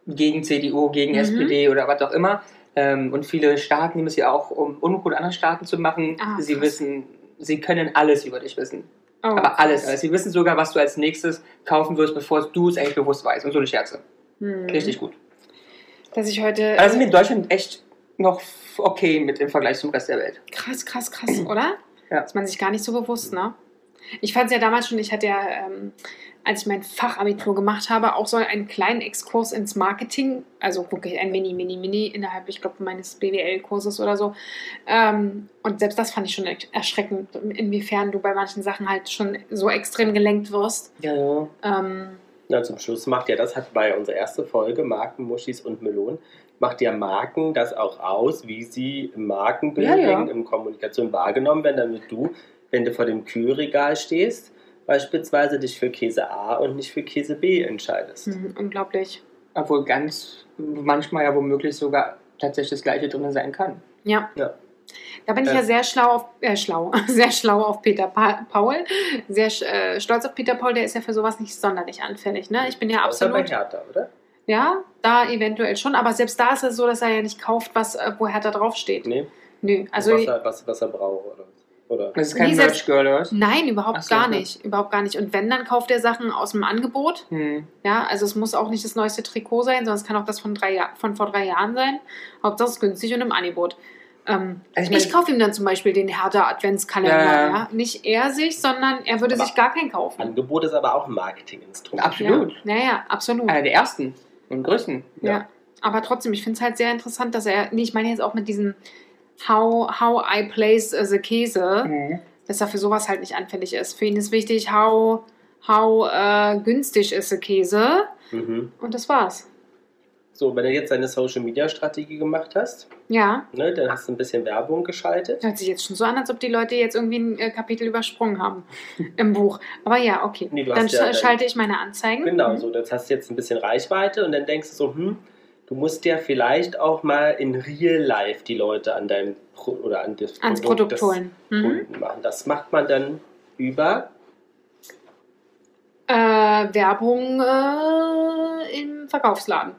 gegen CDU, gegen Mhm. SPD oder was auch immer. Ähm, und viele Staaten nehmen es ja auch, um Unruhe in anderen Staaten zu machen. Ah, sie krass. wissen, sie können alles über dich wissen. Oh, Aber alles. Also sie wissen sogar, was du als nächstes kaufen wirst, bevor du es eigentlich bewusst weißt. Und so eine Scherze. Hm. Richtig gut. Dass ich heute. Aber da sind wir in Deutschland echt noch okay mit im Vergleich zum Rest der Welt. Krass, krass, krass, oder? Ja. Ist man sich gar nicht so bewusst, ne? Ich fand es ja damals schon, ich hatte ja, ähm, als ich mein Fachabitur gemacht habe, auch so einen kleinen Exkurs ins Marketing, also wirklich ein Mini, Mini, Mini innerhalb, ich glaube, meines BWL-Kurses oder so. Ähm, und selbst das fand ich schon er- erschreckend, inwiefern du bei manchen Sachen halt schon so extrem gelenkt wirst. Ja, ja. Ähm, Na, zum Schluss macht ja, das hat bei unserer erste Folge, Marken, Muschis und Melonen, macht ja Marken das auch aus, wie sie im Markenbuilding, Ja, ja. in Kommunikation wahrgenommen werden, damit du, wenn du vor dem Kühlregal stehst, beispielsweise dich für Käse A und nicht für Käse B entscheidest. Hm, unglaublich. Obwohl ganz manchmal ja womöglich sogar tatsächlich das gleiche drin sein kann. Ja. Ja. Da bin ich Äh. ja sehr schlau auf, äh, schlau, sehr schlau auf Peter pa Paul, sehr äh, stolz auf Peter Paul, der ist ja für sowas nicht sonderlich anfällig. Ne? Ich bin ja Außer bei absolut, Hertha, oder? ja, da eventuell schon, aber selbst da ist es so, dass er ja nicht kauft, was, äh, wo Hertha draufsteht. Nee, Nö, also was, er, was, was er braucht, oder? Oder? Das ist kein Nee, Merch Girl, oder was? nein, überhaupt so, gar okay. nicht, überhaupt gar nicht. Und wenn, dann kauft er Sachen aus dem Angebot. Hm. Ja, also es muss auch nicht das neueste Trikot sein, sondern es kann auch das von, drei von vor drei Jahren sein. Hauptsache es ist günstig und im Angebot. Ähm, Also ich ich kaufe ihm dann zum Beispiel den Hertha Adventskalender. Ja. Ja. Nicht er sich, sondern er würde Aber sich gar keinen kaufen. Angebot ist aber auch ein Marketinginstrument. Absolut. Ja, ja, ja absolut. Einer der ersten und größten. ja. Aber trotzdem, ich finde es halt sehr interessant, dass er, nee, ich meine jetzt auch mit diesem How, how I place the Käse, Mhm. dass er für sowas halt nicht anfällig ist. Für ihn ist wichtig, how, how äh, günstig ist der Käse. Mhm. Und das war's. So, wenn du jetzt deine Social-Media-Strategie gemacht hast, Ja, ne, dann hast du ein bisschen Werbung geschaltet. hört sich jetzt schon so an, als ob die Leute jetzt irgendwie ein äh, Kapitel übersprungen haben im Buch. Aber ja, okay. Nee, dann ja schalte ich meine Anzeigen. Genau, Mhm. so, das hast du jetzt ein bisschen Reichweite und dann denkst du so, hm, du musst ja vielleicht auch mal in Real Life die Leute an deinem Pro oder an das Ans Produkt des holen. Mhm. Machen. Das macht man dann über Äh, Werbung äh, im Verkaufsladen.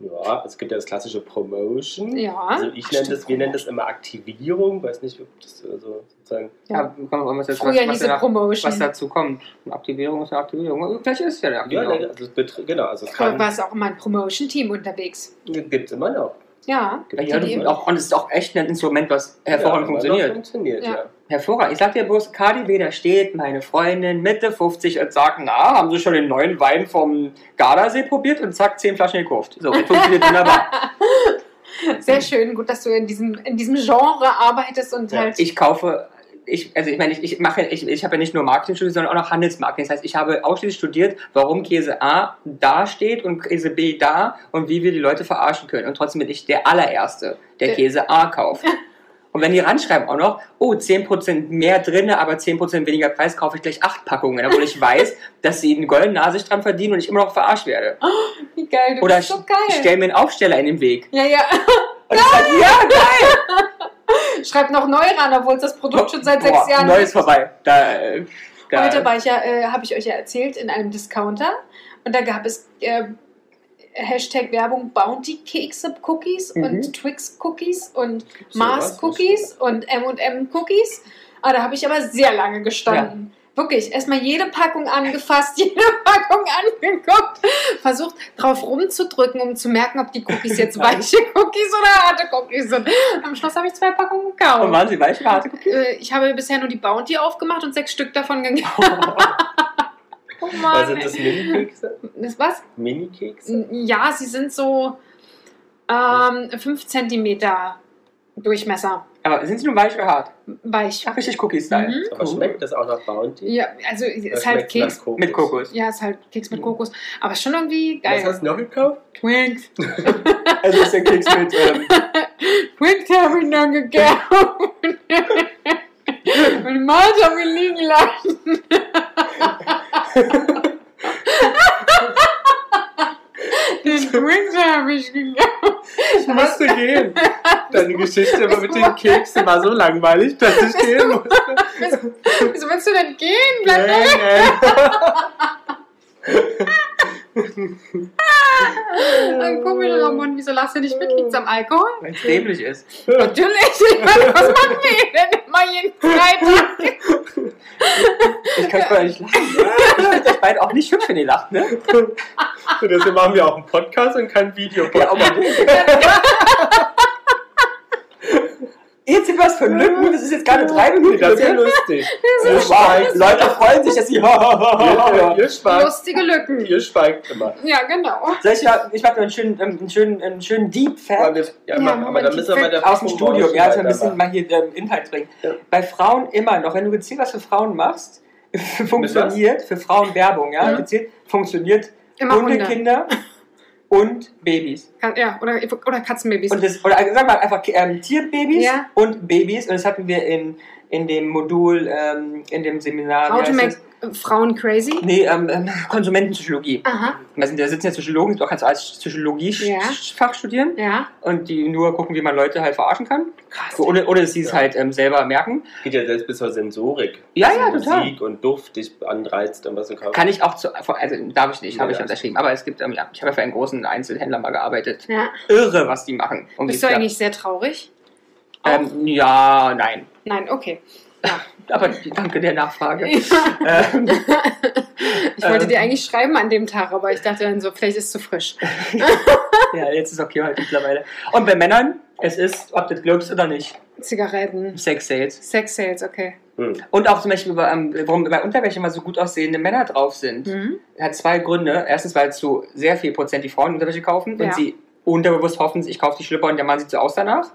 Ja, es gibt ja das klassische Promotion. Ja. Also ich nenne das, wir nennen das immer Aktivierung, weiß nicht, ob das also sozusagen. Ja, kommt auch was, jetzt, Früher was, was, Promotion. was dazu kommt. Eine Aktivierung ist eine Aktivierung. Vielleicht ist es ja eine Ja, Aktivierung. ne, also genau, also kann, war es auch immer ein Promotion-Team unterwegs. gibt es immer noch. Ja. Ja, ja, das auch, und es ist auch echt ein Instrument, was hervorragend ja, funktioniert. funktioniert Ja. ja. Hervorragend. Ich sag dir bloß, KDW, da steht meine Freundin Mitte 50 und sagt, na, haben Sie schon den neuen Wein vom Gardasee probiert? Und zack, 10 Flaschen gekauft. So, funktioniert wunderbar. Sehr schön. Gut, dass du in diesem, in diesem Genre arbeitest und Ja, halt. Ich kaufe, ich, also ich meine, ich, ich mache, ich, ich habe ja nicht nur Marketing studiert, sondern auch noch Handelsmarketing. Das heißt, ich habe ausschließlich studiert, warum Käse A da steht und Käse B da und wie wir die Leute verarschen können. Und trotzdem bin ich der allererste, der Der- Käse A kauft. Und wenn die ranschreiben auch noch, oh, 10% mehr drin, aber 10% weniger Preis, kaufe ich gleich 8 Packungen, obwohl ich weiß, dass sie eine goldene Nase sich dran verdienen und ich immer noch verarscht werde. Wie geil, du Oder bist so ich geil. stelle mir einen Aufsteller in den Weg. ja, ja. Und ich sage, ja, geil! Schreib noch neu ran, obwohl es das Produkt schon seit Boah, sechs Jahren Neues vorbei. Da, äh, da, Heute war ich ja, äh, habe ich euch ja erzählt, in einem Discounter. Und da gab es äh, Hashtag Werbung Bounty Kekse Cookies Mhm. und Twix Cookies und Sowas Mars Cookies und M&M Cookies. Ah, da habe ich aber sehr lange gestanden. Wirklich, erstmal jede Packung angefasst, jede Packung angeguckt, versucht drauf rumzudrücken, um zu merken, ob die Cookies jetzt weiche Cookies oder harte Cookies sind. Am Schluss habe ich zwei Packungen gekauft. Und waren sie weich, harte Cookies? Äh, Ich habe bisher nur die Bounty aufgemacht und sechs Stück davon gegessen. Oh Was Mann. sind das Mini-Kekse? Das was? Mini-Kekse? Ja, sie sind so ähm, 5 cm Durchmesser. Aber sind sie nur weich oder hart? Weich. Ach, richtig Cookie-Style. Mhm. Aber schmeckt das auch nach Bounty? Ja, also Oder ist halt Keks. Kokos? Mit Kokos. Ja, ist halt Keks mit Kokos. Aber schon irgendwie Was geil. hast du noch gekauft? Twinks. Also ist der Keks mit. Ähm, Twinks habe ich noch gekauft. Meine Maus haben wir liegen lassen. Den Twinks habe ich gekauft. Ich musste gehen. Deine Geschichte mit den Keksen war so langweilig, dass ich gehen musste. Wieso willst du denn gehen? Bleib Nein, nein. Ein komisch, Ramon. Wieso lasst du nicht mit? Liegt's am Alkohol? Weil es dämlich ist. Natürlich. Ich meine, was machen wir denn immer jeden Freitag? Ich kann gar nicht lachen. Ich finde euch beide auch nicht hübsch, wenn ihr lacht, ne? Deswegen machen wir auch einen Podcast und kein Video. Ja, aber. Jetzt sind was für Lücken, das ist jetzt gerade drei Minuten. Das ist ja lustig. Das Ihr ist schweigt, Leute freuen sich, dass sie. ihr, Soll ihr, schweigt, Lustige Lücken. ihr schweigt immer. Ja, genau. ich mal, ich mach mal einen schönen, ähm, einen schönen, einen schönen Deep Fact ja, Ja, mach, aber dann müssen wir Fact der aus dem Studio. Ja, also ein bisschen mal hier ähm, Inhalt bringen. Ja. Bei Frauen immer noch, wenn du gezielt was für Frauen machst, funktioniert, für Frauen Werbung, ja, Mhm. gezielt, funktioniert Immer Hunde. Hundekinder und Babys. Ja, oder, oder Katzenbabys. Und das, oder sagen wir einfach ähm, Tierbabys Ja. und Babys. Und das hatten wir in, in dem Modul, ähm, in dem Seminar. How to make das? Frauen crazy. Nee, ähm, ähm, Konsumentenpsychologie. Aha, Da sind- da sitzen ja Psychologen, du kannst als Psychologie-Fach Ja. studieren ja. und die nur gucken, wie man Leute halt verarschen kann. Krass. Oder, oder dass sie es Ja. halt ähm, selber merken. Geht ja selbst bis zur Sensorik. Ja, Dass ja, Musik total. und Duft dich anreizt und was du kaufst. Kann ich auch zu, also darf ich nicht, habe ich unterschrieben. Aber es gibt, ähm, ja, ich habe ja für einen großen Einzelhändler mal gearbeitet. Ja. Irre, was die machen. Um Bist du eigentlich sehr traurig? Ähm, ja, nein. Nein, okay. Ja. Aber danke der Nachfrage. ich ähm, wollte Ähm. dir eigentlich schreiben an dem Tag, aber ich dachte dann so, vielleicht ist es zu frisch. ja, jetzt ist okay halt mittlerweile. Und bei Männern, es ist, ob du das glaubst oder nicht, Zigaretten, Sex Sales. Sex Sales, okay. Hm. Und auch zum Beispiel, ähm, warum bei Unterwäsche immer so gut aussehende Männer drauf sind. Mhm. Hat zwei Gründe. Erstens, weil zu sehr viel Prozent die Frauen Unterwäsche kaufen Ja. und sie unterbewusst hoffen, ich kaufe die Schlipper und der Mann sieht so aus danach.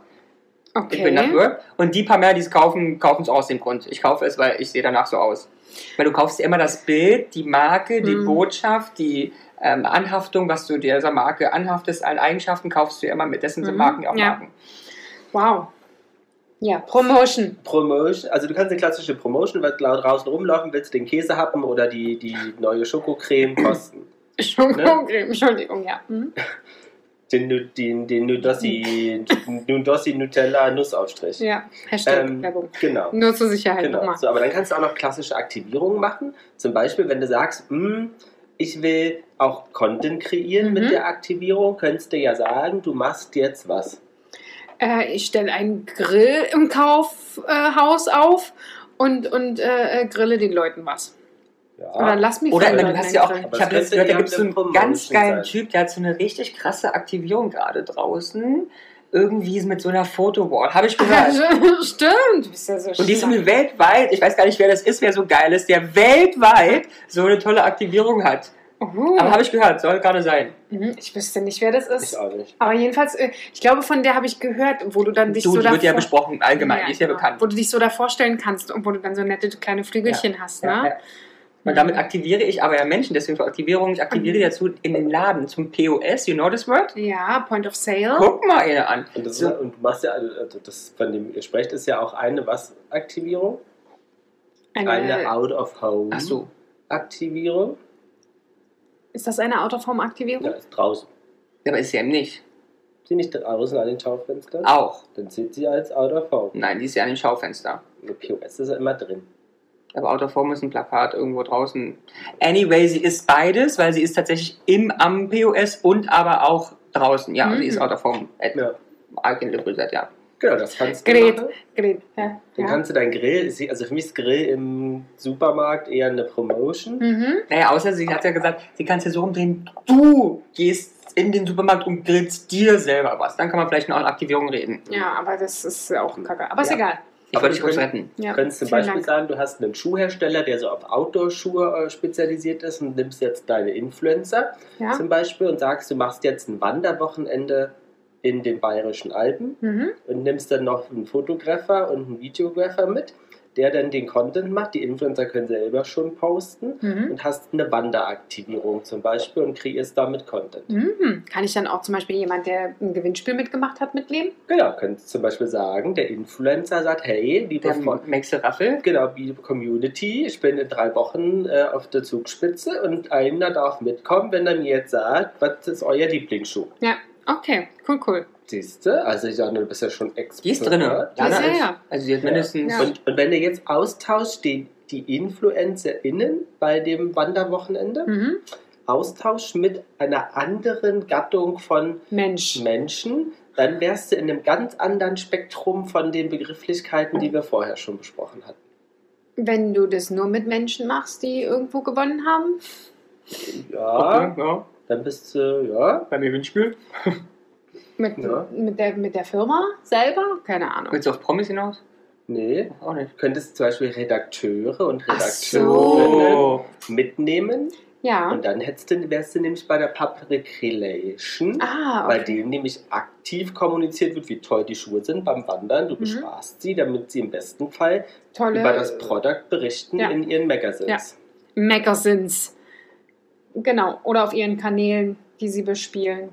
Ich bin Okay. dafür. Und die paar mehr, die es kaufen, kaufen es aus dem Grund. Ich kaufe es, weil ich sehe danach so aus. Weil du kaufst dir immer das Bild, die Marke, die Mhm. Botschaft, die ähm, Anhaftung, was du dieser Marke anhaftest an Eigenschaften, kaufst du immer mit. Dessen sind Mhm. Marken auch Ja. Marken. Wow. Ja, Promotion. Promotion, also du kannst eine klassische Promotion, weil du draußen rumlaufen willst, den Käse haben oder die, die neue Schokocreme kosten. Entschuldigung, Entschuldigung, ja. Mhm. Den, den, den Nudossi, Nudossi Nutella Nussaufstrich. Ja, Hashtag Ähm, Werbung. Genau. Nur zur Sicherheit Genau. nochmal. So, aber dann kannst du auch noch klassische Aktivierungen machen. Zum Beispiel, wenn du sagst, "Hm, ich will auch Content kreieren Mhm. mit der Aktivierung, könntest du ja sagen, du machst jetzt was. Äh, ich stelle einen Grill im Kaufhaus äh, auf und, und äh, äh, grille den Leuten was. Ja. Oder lass mich Oder du hast ja auch, ich habe jetzt gehört, da gibt es so einen ganz geilen sein. Typ, der hat so eine richtig krasse Aktivierung gerade draußen. Irgendwie mit so einer Fotowall. Habe ich gehört. Stimmt, du bist ja so Und die ist irgendwie weltweit, ich weiß gar nicht, wer das ist, wer so geil ist, der weltweit so eine tolle Aktivierung hat. Uh, Aber habe ich gehört, soll gerade sein. Mhm, ich wüsste nicht, wer das ist. Ich auch nicht. Aber jedenfalls, äh, ich glaube, von der habe ich gehört, wo du dann dich Du, so die wird ja besprochen, allgemein, die ist ja genau. bekannt. Wo du dich so da vorstellen kannst und wo du dann so nette kleine Flügelchen hast, Ja, ne? ja. Und damit aktiviere ich aber ja Menschen, deswegen für Aktivierung, ich aktiviere Mhm. dazu in den Laden zum POS, you know this word? Ja, Point of Sale. Guck mal eine an. Und, das, So. und du machst ja, also das, von dem ihr sprecht, ist ja auch eine was Aktivierung? Eine Ach so. Out-of-Home-Aktivierung. ist das eine Autoform-Aktivierung? Ja, ist draußen. Ja, aber ist sie eben nicht. Sie nicht draußen an den Schaufenstern? Auch. Dann zählt sie als Out-of-Home. Nein, die ist ja an den Schaufenster. Eine POS ist ja immer drin. Aber Out of Form ist ein Plakat irgendwo draußen. Anyway, sie ist beides, weil sie ist tatsächlich im am POS und aber auch draußen. Ja, Mhm. sie ist Out of Form. Äh, Ja. I can live with that, ja. Genau, das kannst du machen. Gerät. Ja. Dann ja. kannst du dein Grill, also für mich ist Grill im Supermarkt eher eine Promotion. Mhm. Naja, außer sie hat ja gesagt, sie kann es ja so rumdrehen, du gehst in den Supermarkt und grillst dir selber was. Dann kann man vielleicht noch an Aktivierung reden. ja, aber das ist ja auch kacke. Aber ist Ja. egal. Ich Aber wollte dich kurz können- retten. Ja, Du könntest zum vielen Beispiel Dank. sagen, du hast einen Schuhhersteller, der so auf Outdoor-Schuhe äh, spezialisiert ist und nimmst jetzt deine Influencer Ja. zum Beispiel und sagst, du machst jetzt ein Wanderwochenende in den Bayerischen Alpen Mhm. und nimmst dann noch einen Fotograffer und einen Videograffer mit, der dann den Content macht. Die Influencer können selber schon posten Mhm. und hast eine Wanderaktivierung zum Beispiel und kreierst damit Content. Mhm. Kann ich dann auch zum Beispiel jemand, der ein Gewinnspiel mitgemacht hat, mitnehmen? Genau, könntest zum Beispiel sagen, der Influencer sagt, hey, liebe Maxe Raffel. Genau, liebe Community, ich bin in drei Wochen äh, auf der Zugspitze und einer darf mitkommen, wenn er mir jetzt sagt, was ist euer Lieblingsschuh? Ja. Okay, cool, cool. Siehst du? Also ich sage, du bist ja schon Experte. Die ist drin. Die ist ja, ist- ja. Also sie hat mindestens. Ja. Und, und wenn du jetzt austauscht, die, die InfluencerInnen bei dem Wanderwochenende, Mhm. austauscht mit einer anderen Gattung von Mensch. Menschen, dann wärst du in einem ganz anderen Spektrum von den Begrifflichkeiten, die wir vorher schon besprochen hatten. Wenn du das nur mit Menschen machst, die irgendwo gewonnen haben? Ja, Okay, ja. dann bist du, ja, Beim Gewinnspiel. Mit, Ja. mit, der, mit der Firma selber? Keine Ahnung. Willst du auf Promis hinaus? nee, Auch nicht. könntest zum Beispiel Redakteure und Redakteurinnen so. mitnehmen Ja. und dann hättest du, wärst du nämlich bei der Public Relation, Ah, bei okay. dem nämlich aktiv kommuniziert wird, wie toll die Schuhe sind beim Wandern. Du Mhm. besparst sie, damit sie im besten Fall Tolle über das Product berichten Ja. in ihren Magazines. Ja. Magazines. Genau. Oder auf ihren Kanälen die sie bespielen.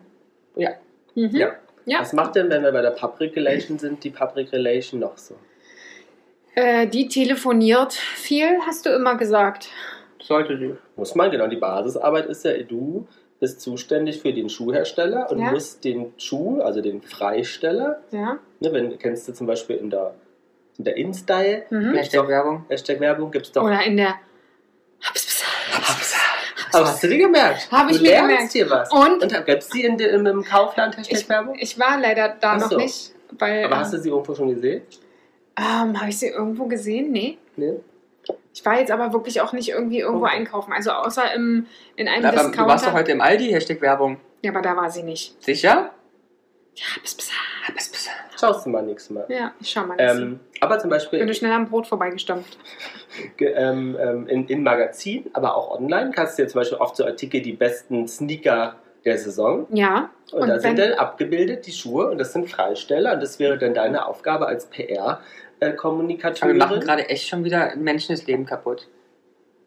Ja. Mhm. Ja. Ja. Was macht denn, wenn wir bei der Public Relation sind, die Public Relation noch so? Äh, die telefoniert viel, hast du immer gesagt. Sollte sie. Muss man, genau. Die Basisarbeit ist ja, du bist zuständig für den Schuhhersteller und Ja. musst den Schuh, also den Freisteller, Ja. ne, wenn kennst du zum Beispiel in der, in der InStyle, Mhm. Hashtag Werbung. Hashtag Werbung, gibt es doch. Oder in der. Aber hast du dir gemerkt? Hab ich du mir gemerkt. hier was. Und Und gibt es die in, im, im Kaufland Hashtag ich, Werbung? ich war leider da Ach noch so. nicht. Weil, Aber hast du sie irgendwo schon gesehen? ähm, habe ich sie irgendwo gesehen? Nee. Nee. Ich war jetzt aber wirklich auch nicht irgendwie irgendwo Okay. einkaufen. Also außer im, in einem Aber du warst Discounter. doch heute im Aldi, Hashtag Werbung. ja, aber da war sie nicht. Sicher? Ja, bis, bis, Schaust du mal nächstes Mal. ja ich schau mal. Ähm, Ähm, aber zum Beispiel bin du schnell am Brot vorbeigestampft. Ähm, ähm, in, in Magazinen, aber auch online kannst du dir zum Beispiel oft so Artikel, die besten Sneaker der Saison. Ja. Und, Und da sind dann abgebildet die Schuhe und das sind Freisteller und das wäre dann deine Aufgabe als PR-Kommunikatorin. wir machen gerade echt schon wieder Menschen das Leben kaputt.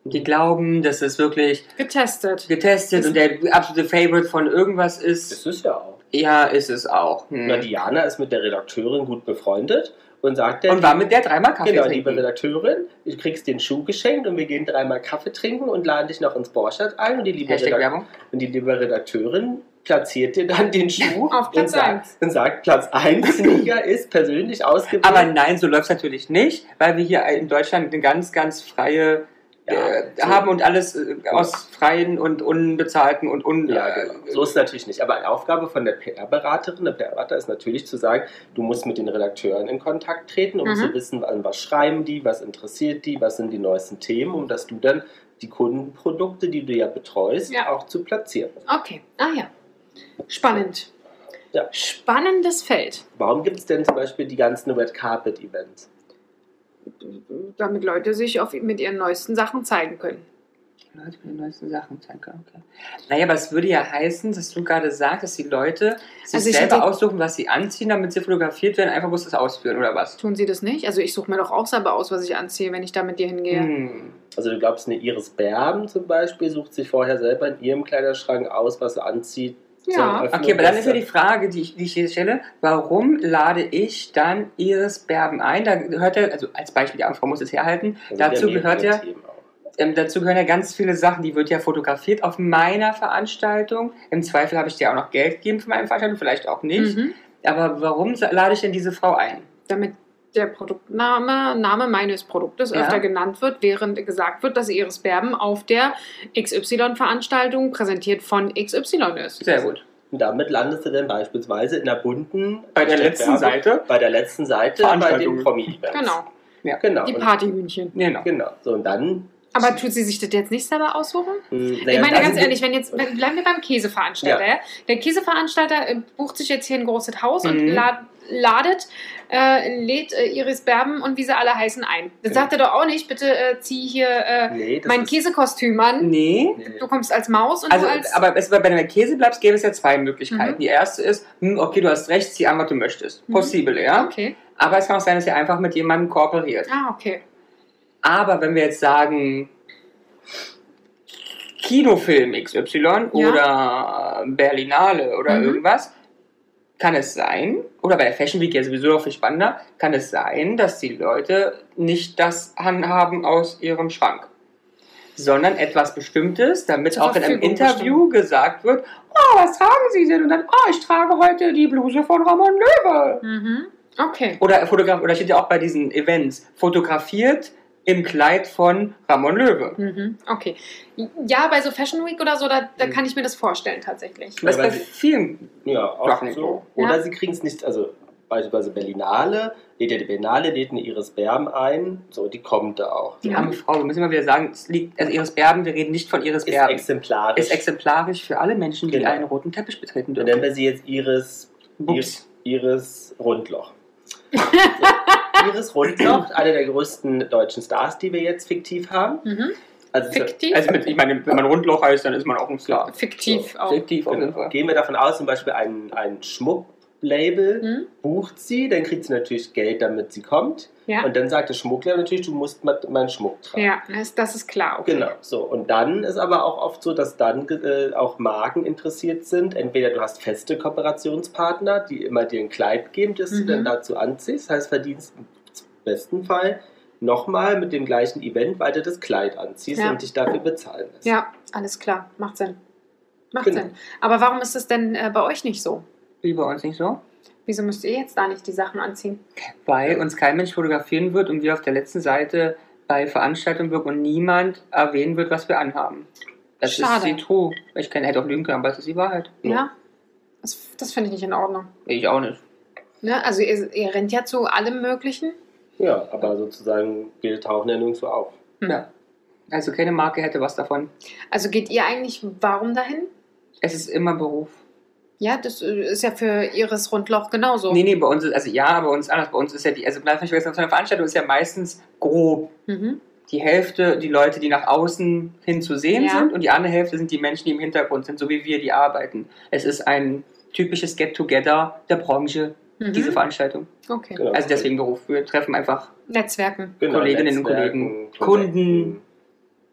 Die glauben, dass es wirklich Getestet. getestet und der absolute Favorite von irgendwas Das ist. ist ja auch. Ja, ist es auch. Hm. Na, Diana ist mit der Redakteurin gut befreundet und sagt dann, Und war mit der dreimal Kaffee genau, trinken. liebe Redakteurin, du kriegst den Schuh geschenkt und wir gehen dreimal Kaffee trinken und laden dich noch ins Borchardt ein und die liebe, Hashtag Redak Werbung. und die liebe Redakteurin platziert dir dann den Schuh Auf Platz und, sagt, eins. und sagt, Platz 1 Sneaker ist persönlich ausgewählt. Aber nein, so läuft es natürlich nicht, weil wir hier in Deutschland eine ganz, ganz freie Ja, äh, so. haben und alles äh, aus freien und unbezahlten und un Ja, genau. So ist es natürlich nicht. Aber eine Aufgabe von der PR-Beraterin, der PR-Berater ist natürlich zu sagen, du musst mit den Redakteuren in Kontakt treten, um Mhm. zu wissen, an was schreiben die, was interessiert die, was sind die neuesten Themen, um dass du dann die Kundenprodukte, die du ja betreust, Ja. auch zu platzieren. Okay. Ah ja. Spannend. Ja. Spannendes Feld. Warum gibt es denn zum Beispiel die ganzen Red Carpet Events? Damit Leute sich auf, mit ihren neuesten Sachen zeigen können. Leute mit den neuesten Sachen zeigen können. Okay. Naja, aber es würde ja heißen, dass du gerade sagst, dass die Leute sich Also selber aussuchen, was sie anziehen, damit sie fotografiert werden, einfach muss das ausführen, oder was? Tun sie das nicht? Also ich suche mir doch auch selber aus, was ich anziehe, wenn ich da mit dir hingehe. Hm. Also du glaubst, eine Iris Berben zum Beispiel sucht sich vorher selber in ihrem Kleiderschrank aus, was sie anzieht. Ja. Okay, aber dann ist ja die Frage, die ich, die ich hier stelle, warum lade ich dann Iris Berben ein? Da gehört ja, also als Beispiel, die Frau muss es herhalten, sind dazu gehört ja, ähm, dazu gehören ja ganz viele Sachen, die wird ja fotografiert auf meiner Veranstaltung. Im Zweifel habe ich dir auch noch Geld gegeben für meine Veranstaltung, vielleicht auch nicht. Mhm. Aber warum lade ich denn diese Frau ein? Damit der Produktname Name meines Produktes Ja. öfter genannt wird, während gesagt wird, dass Iris Berben auf der XY-Veranstaltung präsentiert von XY ist. Sehr gut. Und damit landest du dann beispielsweise in der bunten Bei der letzten Werbung, Seite? Bei der letzten Seite bei Veranstaltung. den Promi-Events. Genau, Genau. die und- Partyhühnchen. Genau. Genau. So, und dann. Aber tut sie sich das jetzt nicht selber aussuchen? Ich naja, meine dann ganz ehrlich, wenn jetzt wenn, bleiben wir beim Käseveranstalter. Ja. Der Käseveranstalter äh, bucht sich jetzt hier ein großes Haus und Mhm. lad, ladet, äh, lädt äh, Iris Berben und wie sie alle heißen ein. Das Genau. sagt er doch auch nicht, bitte äh, zieh hier äh, Nee, mein Käsekostüm an. Nee. Du kommst als Maus und Also, du als. aber es, bei der Käse bleibst, gäbe es ja zwei Möglichkeiten. Mhm. Die erste ist, hm, okay, du hast recht, zieh an, was du möchtest. Mhm. Possible, ja. okay. Aber es kann auch sein, dass ihr einfach mit jemandem kooperiert. Ah, okay. Aber wenn wir jetzt sagen, Kinofilm XY Ja. oder Berlinale oder Mhm. irgendwas, kann es sein, oder bei der Fashion Week ja sowieso noch viel spannender, kann es sein, dass die Leute nicht das anhaben aus ihrem Schrank, sondern etwas Bestimmtes, damit auch in einem Interview gesagt wird, oh, was tragen Sie denn? Und dann, oh, ich trage heute die Bluse von Ramon Löwe. Mhm. Okay. Oder, Fotograf oder steht ja auch bei diesen Events, fotografiert im Kleid von Ramon Löwe. Mhm. Okay. Ja, bei so Fashion Week oder so, da, da Mhm. kann ich mir das vorstellen tatsächlich. Das ist bei sie- vielen. Ja, auch Sachen so. so. Oder Ja. sie kriegen es nicht, also beispielsweise Berlinale, lädt ja die Berlinale, lädt eine Iris Berben ein, so, die kommt da auch. Die Ja. arme Frau, wir müssen immer wieder sagen, es liegt, also Iris Berben, wir reden nicht von Iris Ist Berben. exemplarisch. Ist exemplarisch für alle Menschen, die Genau. einen roten Teppich betreten Dann nennen dürfen. wir sie jetzt Iris. Iris, Iris Rundloch. so. Iris Rundloch, eine der größten deutschen Stars, die wir jetzt fiktiv haben. Mhm. Also Fiktiv? Also mit, ich meine, wenn man Rundloch heißt, dann ist man auch ein Star. Fiktiv So. auch. Fiktiv auf jeden Und Fall. gehen wir davon aus, zum Beispiel ein, ein Schmuck, Label, Hm? bucht sie, dann kriegt sie natürlich Geld, damit sie kommt. Ja. Und dann sagt der Schmuggler natürlich, du musst mal meinen Schmuck tragen. Ja, das, das ist klar. Okay. Genau, so. Und dann ist aber auch oft so, dass dann äh, auch Marken interessiert sind. Entweder du hast feste Kooperationspartner, die immer dir ein Kleid geben, das du Mhm. dann dazu anziehst. Das heißt, verdienst im besten Fall nochmal mit dem gleichen Event weiter das Kleid anziehst Ja. und dich dafür bezahlen lässt. Ja, alles klar. Macht Sinn. Macht Genau. Sinn. Aber warum ist es denn äh, bei euch nicht so? Wie bei uns nicht so? Wieso müsst ihr jetzt da nicht die Sachen anziehen? Weil uns kein Mensch fotografieren wird und wir auf der letzten Seite bei Veranstaltungen wirken und niemand erwähnen wird, was wir anhaben. Das Schade. ist die True. Ich kann, hätte auch lügen können, aber es ist die Wahrheit. Ja? Ja. Das, das finde ich nicht in Ordnung. Ich auch nicht. Ne? Also ihr, ihr rennt ja zu allem Möglichen. Ja, aber sozusagen, wir tauchen ja nirgendwo auf. Hm. Ja. Also keine Marke hätte was davon. Also geht ihr eigentlich warum dahin? Es ist immer Beruf. Ja, das äh, ist ja für Iris Rundloch genauso. Nee, nee, bei uns ist, also ja, bei uns anders. Bei uns ist ja die, also bleib nicht vergessen, auf so einer Veranstaltung ist ja meistens grob. Mhm. Die Hälfte die Leute, die nach außen hin zu sehen Ja. sind und die andere Hälfte sind die Menschen, die im Hintergrund sind, so wie wir, die arbeiten. Es ist ein typisches Get-Together der Branche, Mhm. diese Veranstaltung. Okay. Genau. Also deswegen Beruf. Wir treffen einfach Netzwerken. Genau, Kolleginnen und Netzwerken, Kollegen, Kunden,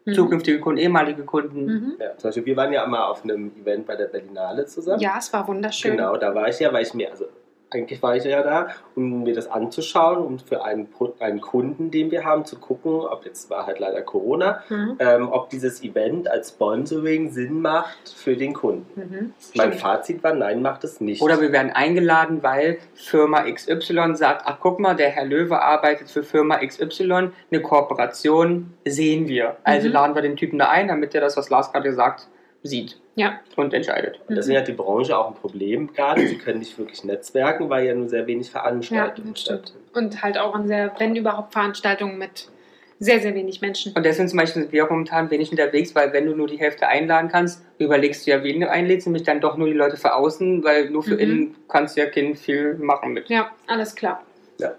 Mhm. zukünftige Kunden, ehemalige Kunden. Mhm. Ja, zum Beispiel, wir waren ja mal auf einem Event bei der Berlinale zusammen. Ja, es war wunderschön. Genau, da war ich ja, weil ich mir, also eigentlich war ich ja da, um mir das anzuschauen und für einen, einen Kunden, den wir haben, zu gucken, ob jetzt war halt leider Corona, Mhm. ähm, ob dieses Event als Sponsoring Sinn macht für den Kunden. Mhm. Mein. Fazit war, nein, macht es nicht. Oder wir werden eingeladen, weil Firma XY sagt, ach guck mal, der Herr Löwe arbeitet für Firma XY, eine Kooperation sehen wir. Also Mhm. laden wir den Typen da ein, damit er das, was Lars gerade sagt, sieht Ja. und entscheidet. und deswegen hat die Branche auch ein Problem gerade. Sie können nicht wirklich netzwerken, weil ja nur sehr wenig Ja, Veranstaltungen stimmt. stattfinden. Und halt auch an sehr, wenn überhaupt, Veranstaltungen mit sehr, sehr wenig Menschen. Und deswegen zum Beispiel sind wir momentan wenig unterwegs, weil wenn du nur die Hälfte einladen kannst, überlegst du ja, wen du einlädst, nämlich dann doch nur die Leute für außen, weil nur für Mhm. innen kannst du ja kein viel machen mit. Ja, alles klar. Ja.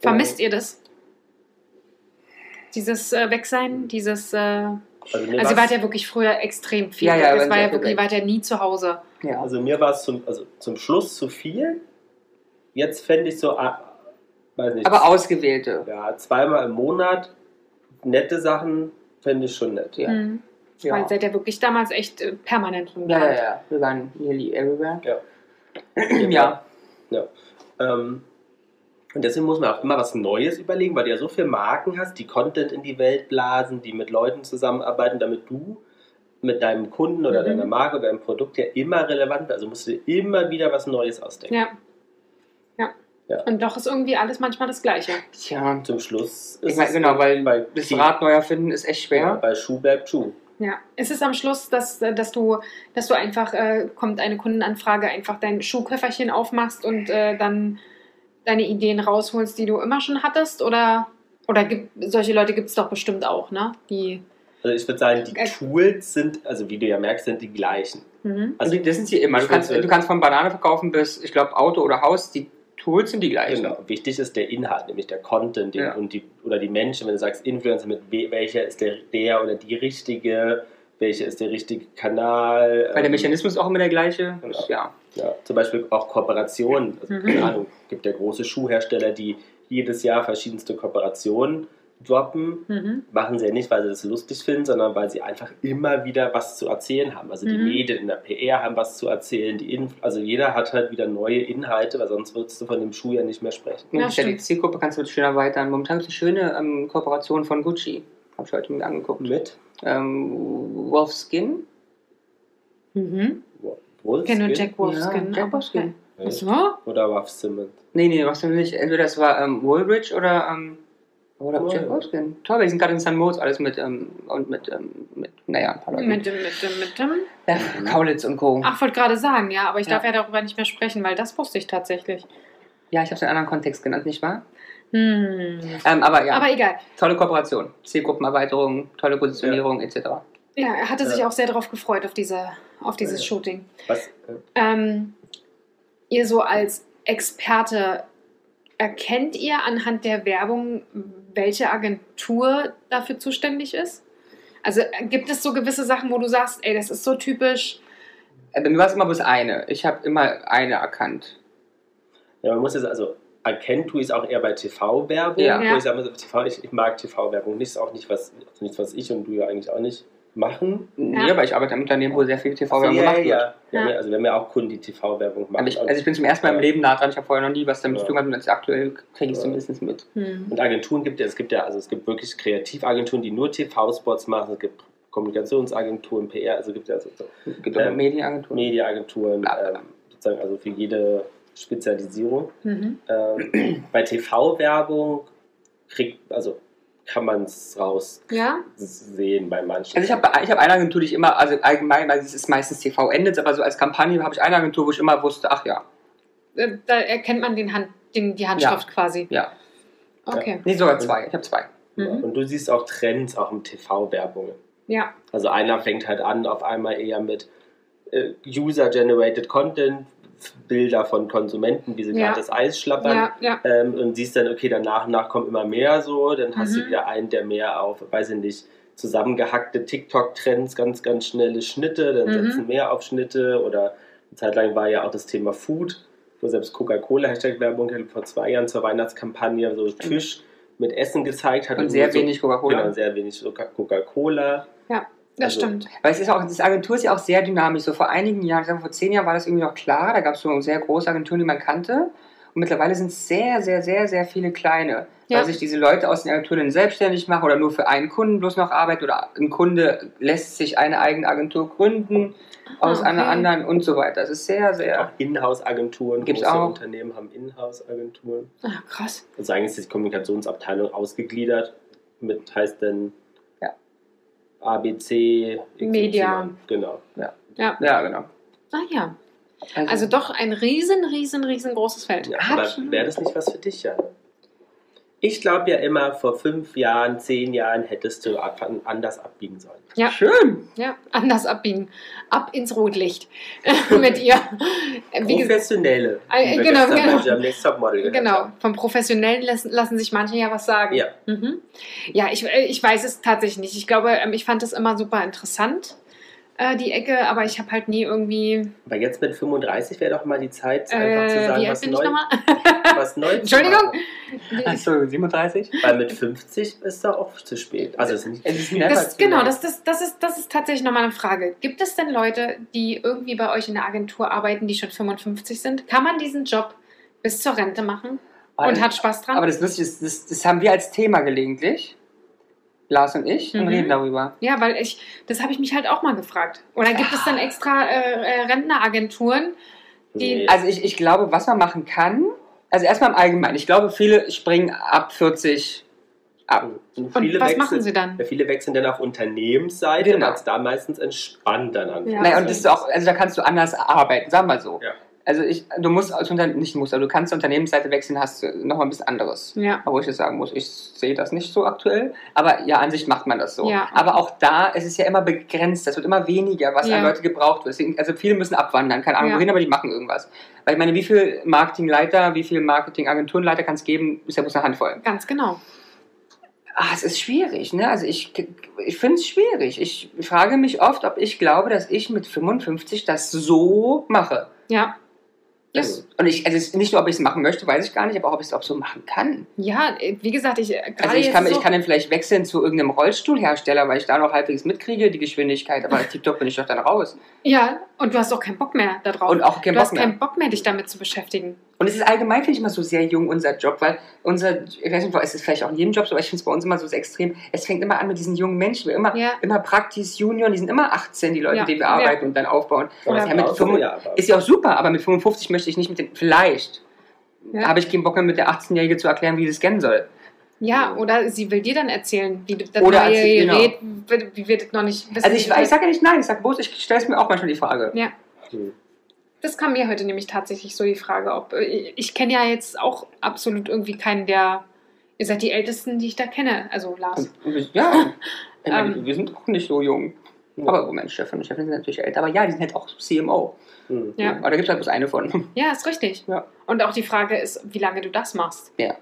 Vermisst ihr das? Dieses äh, Wegsein, dieses. Äh, also, Also mir ihr war's- wart ja wirklich früher extrem viel. Ja, ja, das wenn war ja wirklich, ihr wart ja nie zu Hause. Ja. Also mir war es zum, also zum Schluss zu viel. Jetzt fände ich so, ah, weiß nicht, Aber ausgewählte. ja, zweimal im Monat nette Sachen fände ich schon nett. Ja. Mhm. Ja. Weil seid ihr wirklich damals echt äh, permanent Ja, ja, rumgerannt. ja. Wir waren nearly everywhere. Ja. ja. Ja. Ähm, und deswegen muss man auch immer was Neues überlegen, weil du ja so viele Marken hast, die Content in die Welt blasen, die mit Leuten zusammenarbeiten, damit du mit deinem Kunden oder Mhm. deiner Marke oder deinem Produkt ja immer relevant bist. Also musst du dir immer wieder was Neues ausdenken. Ja. ja. Ja. Und doch ist irgendwie alles manchmal das Gleiche. Tja. Zum Schluss Ich ist meine, es genau, weil bei, das Rad neu erfinden ist echt ja, schwer. bei Schuh bleibt Schuh. Ja. Ist es am Schluss, dass, äh, dass du, dass du einfach, äh, kommt eine Kundenanfrage, einfach dein Schuhköfferchen aufmachst und äh, dann deine Ideen rausholst, die du immer schon hattest? Oder, oder gibt, solche Leute gibt es doch bestimmt auch, ne? Die. Also ich würde sagen, die Äh. Tools sind, also wie du ja merkst, sind die gleichen. Mhm. Also Also das sind sie immer. Du kannst, du kannst von Banane verkaufen bis, ich glaube, Auto oder Haus. Die Tools sind die gleichen. Genau. Wichtig ist der Inhalt, nämlich der Content den, Ja. und die oder die Menschen, wenn du sagst Influencer, mit we- welcher ist der, der oder die richtige, welcher ist der richtige Kanal. Weil der ähm, Mechanismus ist auch immer der gleiche. Genau. Ist, ja. Ja, zum Beispiel auch Kooperationen. Also, Mhm. keine Ahnung, gibt ja große Schuhhersteller, die jedes Jahr verschiedenste Kooperationen droppen. Mhm. Machen sie ja nicht, weil sie das lustig finden, sondern weil sie einfach immer wieder was zu erzählen haben. Also die Mhm. Medien in der PR haben was zu erzählen, die Inf also jeder hat halt wieder neue Inhalte, weil sonst würdest du von dem Schuh ja nicht mehr sprechen. Ja, ist ja die. Zielgruppe kannst du schön erweitern. Momentan gibt es eine schöne ähm, Kooperation von Gucci. Habe ich heute mir angeguckt. Mit Ähm, Wolfskin. Mhm. Wolfskin Kenne Jack Wolfskin. Ja, Jack Wolfskin. Ach so? oder Ralph Simmons. Nee, nee, was denn nicht. Entweder das war ähm, Woolrich oder, ähm, oder Oh, Jack ja. Wolfskin. Toll, wir sind gerade in St. Moritz, alles mit, ähm, und mit, ähm, mit, naja, ein paar Leuten. Mit dem, mit dem, mit dem. ja, Kaulitz und Co. Ach, wollte gerade sagen, ja, aber ich Ja. darf ja darüber nicht mehr sprechen, weil das wusste ich tatsächlich. Ja, ich habe es in einem anderen Kontext genannt, nicht wahr? Hm. Ähm, aber ja, Aber egal. tolle Kooperation. Zielgruppenerweiterung, tolle Positionierung etc. Ja, er hatte sich Ja. auch sehr darauf gefreut, auf, diese, auf dieses Ja. Shooting. Was? äh, Ähm, ihr so als Experte, erkennt ihr anhand der Werbung, welche Agentur dafür zuständig ist? Also äh, gibt es so gewisse Sachen, wo du sagst, ey, das ist so typisch. Äh, Bei mir war es immer bloß eine. Ich habe immer eine erkannt. Ja, man muss es also erkennen, tue ich es auch eher bei TV-Werbung. Ja. Wo ich, sage, also TV, ich, ich mag TV-Werbung nicht, ist auch nicht was, also nichts, was ich und du ja eigentlich auch nicht machen. Nee, Ja. aber ich arbeite im Unternehmen, wo sehr viel TV-Werbung ja, gemacht wird. ja. Wir Ja. ja, also wir haben ja auch Kunden, die TV-Werbung machen. Aber ich, also ich bin zum ersten Mal im Leben nah dran, ich habe vorher noch nie was damit Ja. zu tun gehabt und jetzt aktuell kriege ich es Ja. zumindest mit. Hm. Und Agenturen gibt es, es gibt ja, also es gibt wirklich Kreativagenturen, die nur TV-Spots machen, es gibt Kommunikationsagenturen, PR, also es gibt ja so so Es gibt auch Ähm, Medienagenturen. Mediaagenturen, bla. ähm, sozusagen also für jede Spezialisierung. Mhm. Ähm, bei TV-Werbung kriegt, also kann man es raus Ja? sehen bei manchen. Also ich habe ich hab eine Agentur, die ich immer, also allgemein, weil es ist meistens TV endet, aber so als Kampagne habe ich eine Agentur, wo ich immer wusste, ach ja, Äh, Da erkennt man den Hand, den, die Handschrift quasi. ja. Okay. Nee, sogar zwei. Ich habe zwei. Ja, Mhm. Und du siehst auch Trends auch im TV-Werbungen. Ja. Also einer fängt halt an, auf einmal eher mit äh, User-Generated Content, Bilder von Konsumenten, wie sie Ja. gerade das Eis schlappern. Ja, ja. Ähm, und siehst dann, okay, dann nach und nach kommt immer mehr so. Dann hast Mhm. du wieder einen, der mehr auf, weiß ich nicht, zusammengehackte TikTok-Trends, ganz, ganz schnelle Schnitte, dann Mhm. setzen mehr auf Schnitte. Oder eine Zeit lang war ja auch das Thema Food, wo selbst Coca-Cola Hashtag-Werbung vor zwei Jahren zur Weihnachtskampagne so Tisch mit Essen gezeigt hat. Und sehr nur so, wenig Coca-Cola. Genau, sehr wenig Coca-Cola. Das Also- stimmt. Weil es ist auch, das Agentur ist ja auch sehr dynamisch. So vor einigen Jahren, ich sag mal, vor zehn Jahren war das irgendwie noch klar. Da gab es so sehr große Agenturen, die man kannte. Und mittlerweile sind es sehr, sehr, sehr, sehr viele kleine. Ja. Weil sich diese Leute aus den Agenturen selbstständig machen oder nur für einen Kunden bloß noch arbeiten oder ein Kunde lässt sich eine eigene Agentur gründen aus Ah, einer okay. anderen und so weiter. Das ist sehr, Auch sehr. Inhouse-Agenturen, Gibt's große auch. Unternehmen haben Inhouse-Agenturen. Ah, krass. Also eigentlich ist die Kommunikationsabteilung ausgegliedert mit, heißt dann Ja. ABC, XY. Media. Genau. Ja. Ja, genau. Ah ja. Also doch ein riesen, riesen, riesengroßes Feld. Ja, aber wäre das nicht was für dich, Jan? Ich glaube ja immer, vor fünf Jahren, zehn Jahren hättest du anders abbiegen sollen. Ja. Schön. Ja, anders abbiegen. Ab ins Rotlicht mit ihr. Wie Professionelle. Äh, genau, genau. genau, vom Professionellen lassen, lassen sich manche ja was sagen. Ja. Mhm. Ja, ich, äh, ich weiß es tatsächlich nicht. Ich glaube, ähm, ich fand das immer super interessant, äh, die Ecke, aber ich habe halt nie irgendwie. Aber jetzt mit 35 wäre doch mal die Zeit, einfach zu Äh, sagen, wie alt was bin ich neu, nochmal? was neu zu Entschuldigung? Achso, 37? Weil mit 50 ist doch auch zu spät. Also es ist nicht Es ist Das, genau, das, das, das, ist, das ist tatsächlich nochmal eine Frage. Gibt es denn Leute, die irgendwie bei euch in der Agentur arbeiten, die schon 55 sind? Kann man diesen Job bis zur Rente machen und hat Spaß dran? Aber das Lustige ist, das, das haben wir als Thema gelegentlich, Lars und ich, und Mhm. reden darüber. Ja, weil ich, das habe ich mich halt auch mal gefragt. Oder gibt es dann extra äh, äh, Rentneragenturen? Die-. Also ich, ich glaube, was man machen kann, also erstmal im Allgemeinen, ich glaube, viele springen ab 40 ab. Und Und viele was wechseln, machen sie dann? Ja, viele wechseln dann auf Unternehmensseite, Genau. weil es da meistens entspannt dann anfängt. Ja. naja, und das ist auch, also da kannst du anders arbeiten, sagen wir so. Ja. Also ich, du musst als Unternehmen, nicht musst, aber du kannst zur Unternehmensseite wechseln, hast du nochmal ein bisschen anderes. Ja. Wo ich jetzt sagen muss, ich sehe das nicht so aktuell, aber ja, an sich macht man das so. Ja. Aber auch da, es ist ja immer begrenzt, das wird immer weniger, was Ja. an Leute gebraucht wird. Deswegen, also viele müssen abwandern, keine Ahnung Ja. wohin, aber die machen irgendwas. Weil ich meine, wie viel Marketingleiter, wie viel Marketingagenturenleiter kann es geben, ist ja bloß eine Handvoll. Ganz genau. Ah, es ist schwierig, ne? Also ich, ich finde es schwierig. Ich frage mich oft, ob ich glaube, dass ich mit 55 das so mache. Ja. Also, Und ich, also es ist nicht nur, ob ich es machen möchte, weiß ich gar nicht, aber ob ich es auch so machen kann. Ja, wie gesagt, ich äh, gerade Also ich kann, so, ich kann dann vielleicht wechseln zu irgendeinem Rollstuhlhersteller, weil ich da noch halbwegs mitkriege, die Geschwindigkeit, aber TikTok bin ich doch dann raus. Ja, und du hast auch keinen Bock mehr darauf. Und auch keinen du Bock hast mehr. keinen Bock mehr, dich damit zu beschäftigen. Und es ist allgemein, finde ich, immer so sehr jung, unser Job, weil unser, ich weiß nicht, es ist vielleicht auch in jedem Job so, aber ich finde es bei uns immer so extrem. Es fängt immer an mit diesen jungen Menschen, wir immer, Ja. immer Praktis, Junior, die sind immer 18, die Leute, Ja. mit denen wir Ja. arbeiten und dann aufbauen. Ja, das mit brauchst 55 du ja, aber- ist ja auch super, aber mit 55 möchte ich nicht mit den, vielleicht Ja. habe ich keinen Bock mehr mit der 18-Jährige zu erklären, wie sie es scannen soll. Ja, oder sie will dir dann erzählen, wie das Oder neue erzähl- genau. Gerät, wie- wie wir das noch nicht wissen. Also ich, ich sage ja nicht nein, ich sage bloß, ich stelle es mir auch manchmal die Frage. Ja. Hm. Das kam mir heute nämlich tatsächlich so die Frage, ob äh, ich kenne ja jetzt auch absolut irgendwie keinen, der ihr seid die Ältesten, die ich da kenne, also Lars. Ja, ich meine, Ähm. wir sind auch nicht so jung. Aber Moment, Stefan und Stefan sind natürlich älter. Aber ja, die sind halt auch CMO. Hm. Ja. Aber da gibt es halt bloß eine von. Ja, ist richtig. Ja. Und auch die Frage ist, wie lange du das machst. Ja.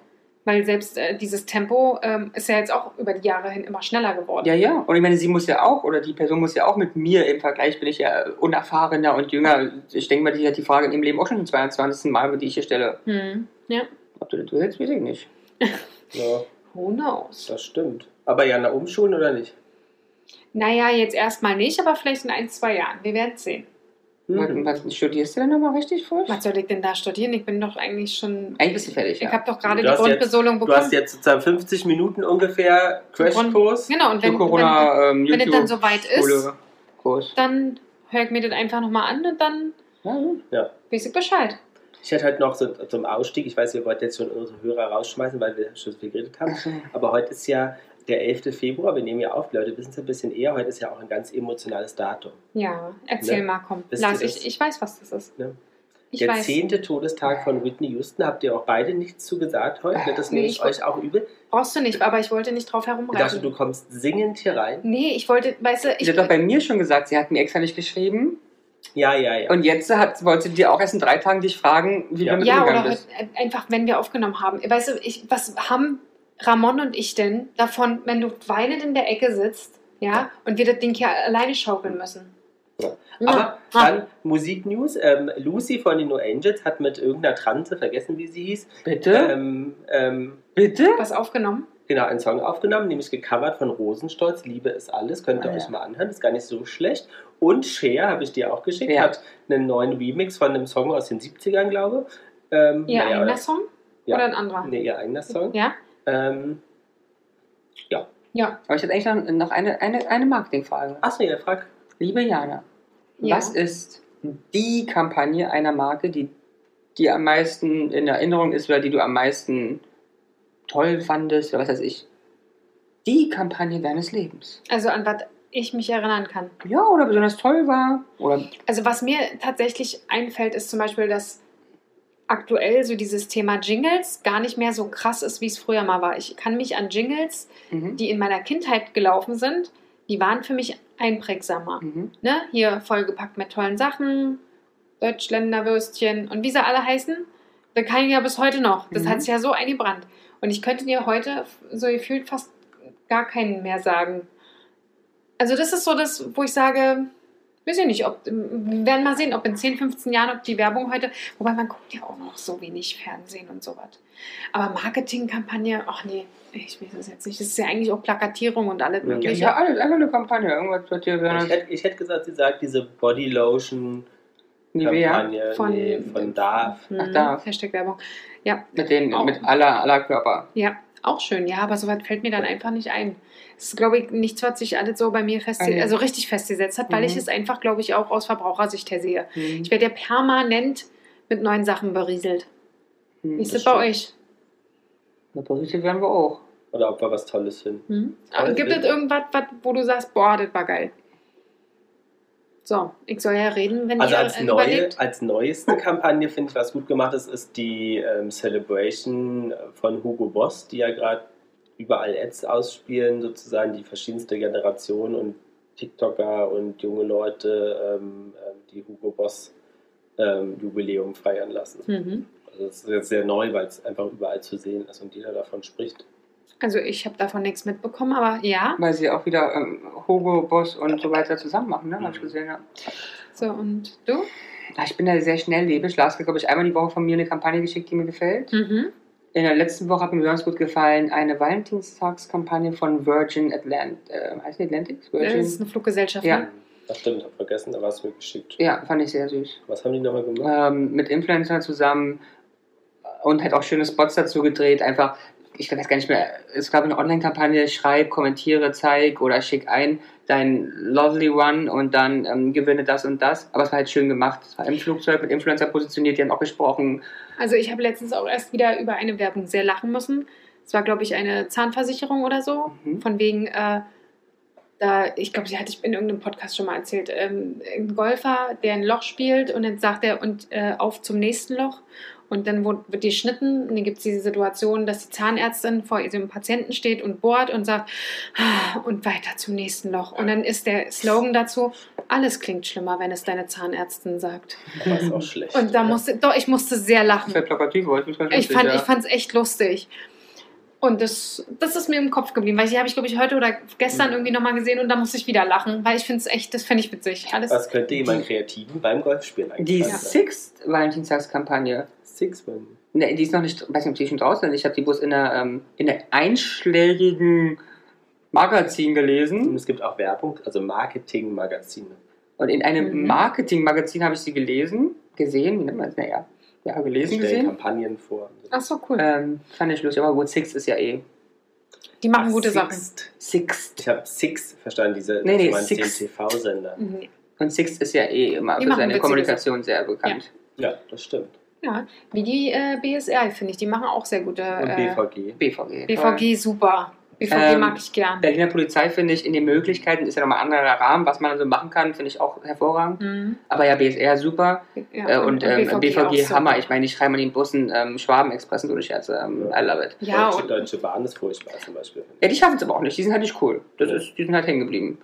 Weil selbst äh, dieses Tempo ähm, ist ja jetzt auch über die Jahre hin immer schneller geworden. Ja, ja. Und ich meine, sie muss ja auch, oder die Person muss ja auch mit mir im Vergleich, bin ich ja unerfahrener und jünger. Ich denke mal, die hat die Frage in ihrem Leben auch schon zum 22. Mal, die ich hier stelle. Hm. Ja. Ob du das willst, weiß ich nicht. Ja, Who knows? das stimmt. Aber Jana, umschulen oder nicht? Naja, jetzt erstmal nicht, aber vielleicht in ein, zwei Jahren. Wir werden sehen. Mhm. Was, was studierst du denn nochmal richtig frisch? Was soll ich denn da studieren? Ich bin doch eigentlich schon. Eigentlich bist du fertig, Ich ja. habe doch gerade Du die jetzt- Grundbesolung Du bekommen. hast jetzt sozusagen 50 Minuten ungefähr Crashkurs. Genau, und wenn, wenn, Corona, ähm, wenn es dann soweit ist, Kurs. dann höre ich mir das einfach nochmal an und dann Ja, gut. weiß ich Bescheid. Ich hätte halt noch so zum Ausstieg, ich weiß, wir wollten jetzt schon unsere Hörer rausschmeißen, weil wir schon viel geredet haben. Aber heute ist ja der 11. Februar, wir nehmen ja auf, die Leute wissen es ein bisschen eher, heute ist ja auch ein ganz emotionales Datum. Ja, erzähl Ne? mal, komm. Wisst Lars, ich, ich weiß, was das ist. Ne? Ich der weiß. zehnte Todestag von Whitney Houston, habt ihr auch beide nichts zu gesagt heute? Ne? Das Nee, nehme ich ich euch auch übel. Brauchst du nicht, aber ich wollte nicht drauf Ich dachte, herumreiten. du kommst singend hier rein. Nee, ich wollte, weißt du, Sie ich. hat doch bei mir schon gesagt, sie hat mir extra nicht geschrieben. Ja, ja, ja. Und jetzt hat, wollte sie dir auch erst in drei Tagen dich fragen, wie Ja. du damit ja, oder umgegangen halt bist. einfach, wenn wir aufgenommen haben. Weißt du, ich, was haben Ramon und ich denn davon, wenn du weinend in der Ecke sitzt, ja, und wir das Ding hier alleine schaukeln müssen? Ja. Aber Ah. dann Musiknews. Ähm, Lucy von den No Angels hat mit irgendeiner Transe, vergessen wie sie hieß, Bitte? ähm, ähm, Bitte? was aufgenommen? genau einen Song aufgenommen, nämlich gecovert von Rosenstolz. Liebe ist alles. Könnt ihr Ah, euch ja. mal anhören. Ist gar nicht so schlecht. Und Cher, habe ich dir auch geschickt, Ja. hat einen neuen Remix von einem Song aus den 70ern, glaube ich. Ähm, Ihr naja, eigener oder- Song Ja. oder ein anderer? Nee, ihr eigener Song. Ja? Ähm, Ja. Aber ich hätte eigentlich noch, noch eine, eine, eine Marketingfrage. achso, ja, frag. Liebe Jana, Ja. was ist die Kampagne einer Marke, die dir am meisten in Erinnerung ist oder die du am meisten toll fandest oder was weiß ich? Die Kampagne deines Lebens. Also an was ich mich erinnern kann. Ja, oder besonders toll war. Oder Also was mir tatsächlich einfällt, ist zum Beispiel, dass aktuell so dieses Thema Jingles gar nicht mehr so krass ist, wie es früher mal war. Ich kann mich an Jingles, mhm. die in meiner Kindheit gelaufen sind, die waren für mich einprägsamer. Mhm. Ne? Hier vollgepackt mit tollen Sachen, Deutschländer Würstchen und wie sie alle heißen, da kann ich ja bis heute noch. Das Mhm. hat sich ja so eingebrannt. Und ich könnte dir heute so gefühlt fast gar keinen mehr sagen. Also das ist so das, wo ich sage, weiß ich nicht, ob, wir werden mal sehen, ob in 10, 15 Jahren, ob die Werbung heute, wobei man guckt ja auch noch so wenig Fernsehen und sowas. Aber Marketingkampagne, ach nee, ich weiß es jetzt nicht. Das ist ja eigentlich auch Plakatierung und alles Ja, mögliche. Ja, alles, einfach eine Kampagne. Irgendwas wird dir Ich hätte, ich hätte gesagt, sie sagt diese Body Lotion Nivea. Kampagne Von- nee, von Darf. Mhm, Ach, da. Hashtag Werbung. Ja, Mit, den, Auch. mit aller, aller Körper. ja, auch schön. Ja, aber sowas fällt mir dann einfach nicht ein. Das ist, glaube ich, nichts, was sich alles so bei mir festgesetzt, Ah, ja. also richtig festgesetzt hat, weil Mhm. ich es einfach, glaube ich, auch aus Verbrauchersicht her sehe. Mhm. Ich werde ja permanent mit neuen Sachen berieselt. Mhm. Wie ist das das bei euch? Na, positiv werden wir auch. Oder ob wir was Tolles finden. Hm? Toll, Aber gibt es irgendwas, was, wo du sagst, boah, das war geil? So, ich soll ja reden, wenn Also ihr als, äh, neue, als neueste Kampagne finde ich, was gut gemacht ist, ist die ähm, Celebration von Hugo Boss, die ja gerade überall Ads ausspielen, sozusagen die verschiedenste Generation und TikToker und junge Leute, ähm, ähm, die Hugo Boss ähm, Jubiläum feiern lassen. Mhm. Also das ist jetzt sehr neu, weil es einfach überall zu sehen ist und jeder davon spricht. Also ich habe davon nichts mitbekommen, aber ja. Weil sie auch wieder ähm, Hugo, Boss und so weiter zusammen machen, ne? Hab ich Mhm. gesehen, ja. So, und du? Ich bin da sehr schnelllebig. Lars hat, glaube ich, einmal die Woche von mir eine Kampagne geschickt, die mir gefällt. Mhm. In der letzten Woche hat mir besonders gut gefallen eine Valentinstagskampagne von Virgin Atlantic. Äh, heißt die Atlantic? Das ist Virgin. eine Fluggesellschaft, Ja. ne? Das stimmt, hab vergessen, da war es mir geschickt. Ja, fand ich sehr süß. Was haben die nochmal gemacht? Ähm, mit Influencern zusammen und hat auch schöne Spots dazu gedreht. Einfach, ich weiß gar nicht mehr, es gab eine Online-Kampagne, schreib, kommentiere, zeig oder schick ein dein Lovely One und dann ähm, gewinne das und das. Aber es war halt schön gemacht. Es war im Flugzeug mit Influencer positioniert, die haben auch gesprochen. Also ich habe letztens auch erst wieder über eine Werbung sehr lachen müssen. Es war, glaube ich, eine Zahnversicherung oder so. Mhm. Von wegen, äh, da, ich glaube, sie hatte ich in irgendeinem Podcast schon mal erzählt, ähm, ein Golfer, der ein Loch spielt und dann sagt er, und äh, auf zum nächsten Loch. Und dann wird die schnitten und dann gibt es diese Situation, dass die Zahnärztin vor ihrem Patienten steht und bohrt und sagt, "Ah", und weiter zum nächsten Loch. Und dann ist der Slogan dazu, alles klingt schlimmer, wenn es deine Zahnärztin sagt. Aber ist auch schlecht. Und da musste, doch, ich musste sehr lachen. Das wäre plakativ, aber ich Ich fand ja. ich fand's echt lustig. Und das, das ist mir im Kopf geblieben, weil die habe ich, glaube ich, heute oder gestern irgendwie nochmal gesehen und da muss ich wieder lachen, weil ich finde es echt, das fände ich witzig. Alles, Was könnte jemand Kreativen beim Golfspielen eigentlich Die sein? Sixth Valentinstagskampagne. Six-Man. Ne, die ist noch nicht, weiß nicht, ob die schon draußen ist. Ich habe die bloß in einer, ähm, in einer einschlägigen Magazin Und gelesen. es gibt auch Werbung, also Marketing-Magazine. Und in einem Mhm. Marketingmagazin habe ich sie gelesen, gesehen, wie nennt man es? Naja, ja, Die gelesen, stellen gesehen. Kampagnen vor. Ach so, cool. Ähm, fand ich lustig, aber gut, Six ist ja eh. die machen Ach, gute Sachen. Sixt. Sixt. Ich habe Six verstanden, diese Nee, nee, Six. TV-Sender. Mhm. Und Sixt ist ja eh immer Die für seine Kommunikation sehr bekannt. Ja, das stimmt. Ja, wie die äh, BSR, finde ich. Die machen auch sehr gute. Und Äh, BVG. BVG. BVG, super. BVG Ähm, mag ich gern. Berliner Polizei finde ich in den Möglichkeiten ist ja nochmal ein anderer Rahmen, was man so machen kann, finde ich auch hervorragend. Mhm. Aber ja, BSR super Ja, äh, und, ähm, BVG, auch so. Hammer. Ich meine, die schreiben an den Bussen ähm, Schwaben-Expressen ohne Scherze. Ähm, I love it. Ja, Deutsche, und Deutsche Bahn ist furchtbar zum Beispiel. Ja, die schaffen es aber auch nicht. Die sind halt nicht cool. Das ist, die sind halt hängen geblieben.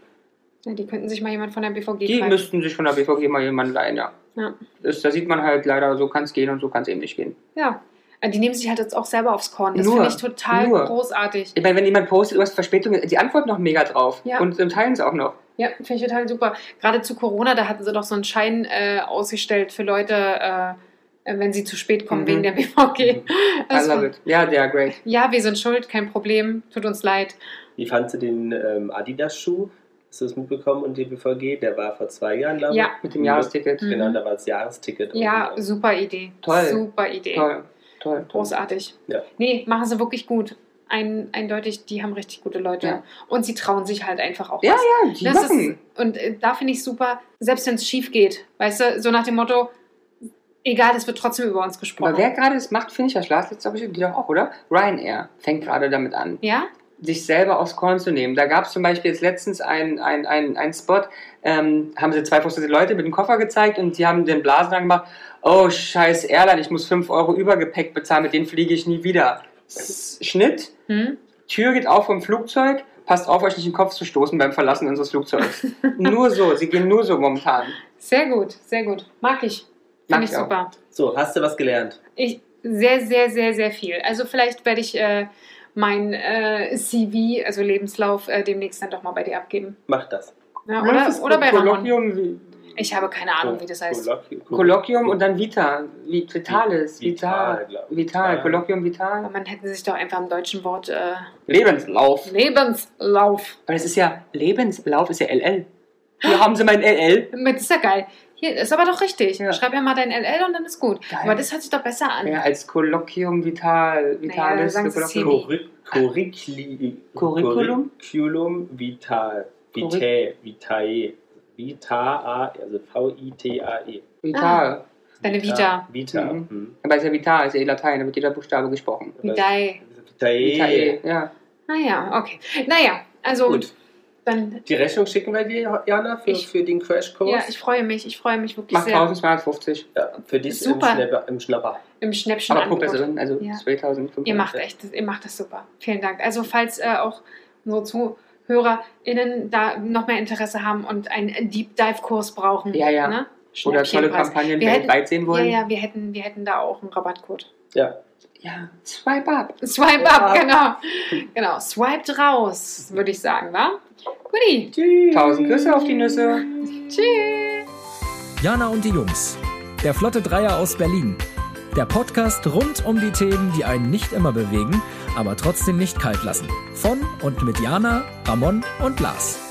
ja, die könnten sich mal jemand von der BVG Die greifen. müssten sich von der BVG mal jemanden leihen, ja. Ja. Das, da sieht man halt leider, so kann es gehen und so kann es eben nicht gehen. Ja. Äh, Die nehmen sich halt jetzt auch selber aufs Korn. Das finde ich total nur. großartig. Ich meine, wenn jemand postet, du hast Verspätung, die antworten noch mega drauf. Ja. Und ähm, teilen es auch noch. Ja, finde ich total super. Gerade zu Corona, da hatten sie doch so einen Schein äh, ausgestellt für Leute, äh, äh, wenn sie zu spät kommen Mhm. wegen der BVG. I Das love war- it. Ja, der great. Ja, wir sind schuld, kein Problem, tut uns leid. Wie fandst du den ähm, Adidas-Schuh? Hast du das mitbekommen und die BVG? Der war vor zwei Jahren, glaube ich. Ja. Mit dem Jahresticket. Mhm. Genau, da war das Jahresticket. Ja, super Idee. Toll. Super Idee. Toll, toll, toll. Großartig. Ja. Nee, machen sie wirklich gut. Ein, eindeutig, die haben richtig gute Leute. Ja. Und sie trauen sich halt einfach auch Ja, was. ja, die Das machen. ist, und äh, da finde ich super, selbst wenn es schief geht, weißt du, so nach dem Motto, egal, es wird trotzdem über uns gesprochen. Aber wer gerade das macht, finde ich ja Schlas, jetzt glaube ich, die doch auch, oder? Ryanair fängt gerade damit an, ja? Sich selber aufs Korn zu nehmen. Da gab es zum Beispiel jetzt letztens einen ein, ein, Spot, ähm, haben sie zwei frustrierte Leute mit dem Koffer gezeigt und die haben den Blasen dann gemacht, oh scheiß Airline, ich muss 5 Euro Übergepäck bezahlen, mit denen fliege ich nie wieder. Schnitt, Hm? Tür geht auf vom Flugzeug, passt auf, euch nicht in den Kopf zu stoßen beim Verlassen unseres Flugzeugs. nur so, sie gehen nur so momentan. Sehr gut, sehr gut. Mag ich. Mag Finde ich ich auch. super. So, hast du was gelernt? Ich, sehr, sehr, sehr, sehr viel. Also vielleicht werde ich äh, mein äh, CV, also Lebenslauf, äh, demnächst dann doch mal bei dir abgeben. Mach das. Ja, oder, ist oder bei Ramon. Kolloquium, wie- Ich habe keine Ahnung, wie das heißt. Kolloquium, Kolloquium und dann Vita. Vi- Vitalis. Vital, Vital. Vital. Kolloquium Aber Vital. man hätte sich doch einfach im deutschen Wort äh, Lebenslauf. Lebenslauf. Aber das ist ja, Lebenslauf ist ja LL. Hier haben sie mein LL. Das ist ja geil. Hier ist aber doch richtig. Ja. Schreib ja mal dein LL und dann ist gut. Geil. Aber das hört sich doch besser an. Ja, als Kolloquium Vital. Vitalis. sagen Sie Kolloquium. CV. Curri Curriculi Curriculum? Curriculum Vital. Vitae. Vitae. Vita, also V-I-T-A-E. Vital. Deine Vita. Vita. Mhm. Mhm. Aber es ist ja Vital, ist ja eh Latein, da wird jeder Buchstabe gesprochen. Vitae. Vitae. Vitae, ja. Naja, okay. Naja, also Gut. Dann. Die Rechnung schicken wir dir, Jana, für, Ich- für den Crashkurs. Ja, ich freue mich. Ich freue mich wirklich Macht sehr 1250. Ja, für dich im, Super. Schnapper, im Schnapper. im Schnäppchen. Aber pro Person, also Ja. 2500. Ihr macht echt, ihr macht das super. Vielen Dank. Also falls äh, auch unsere ZuhörerInnen da noch mehr Interesse haben und einen Deep Dive Kurs brauchen. Ja, ja. Ne? Oder tolle. Kampagnen Wir hätten- weltweit sehen Ja, wollen. ja, wir hätten, wir hätten da auch einen Rabattcode. Ja. Ja, swipe up. Swipe Ja. up, genau. Genau, swiped raus, würde ich sagen, wa? Guti. Tschüss. Tausend Küsse auf die Nüsse. Tschüss. Jana und die Jungs. Der Flotte Dreier aus Berlin. Der Podcast rund um die Themen, die einen nicht immer bewegen, aber trotzdem nicht kalt lassen. Von und mit Jana, Ramon und Lars.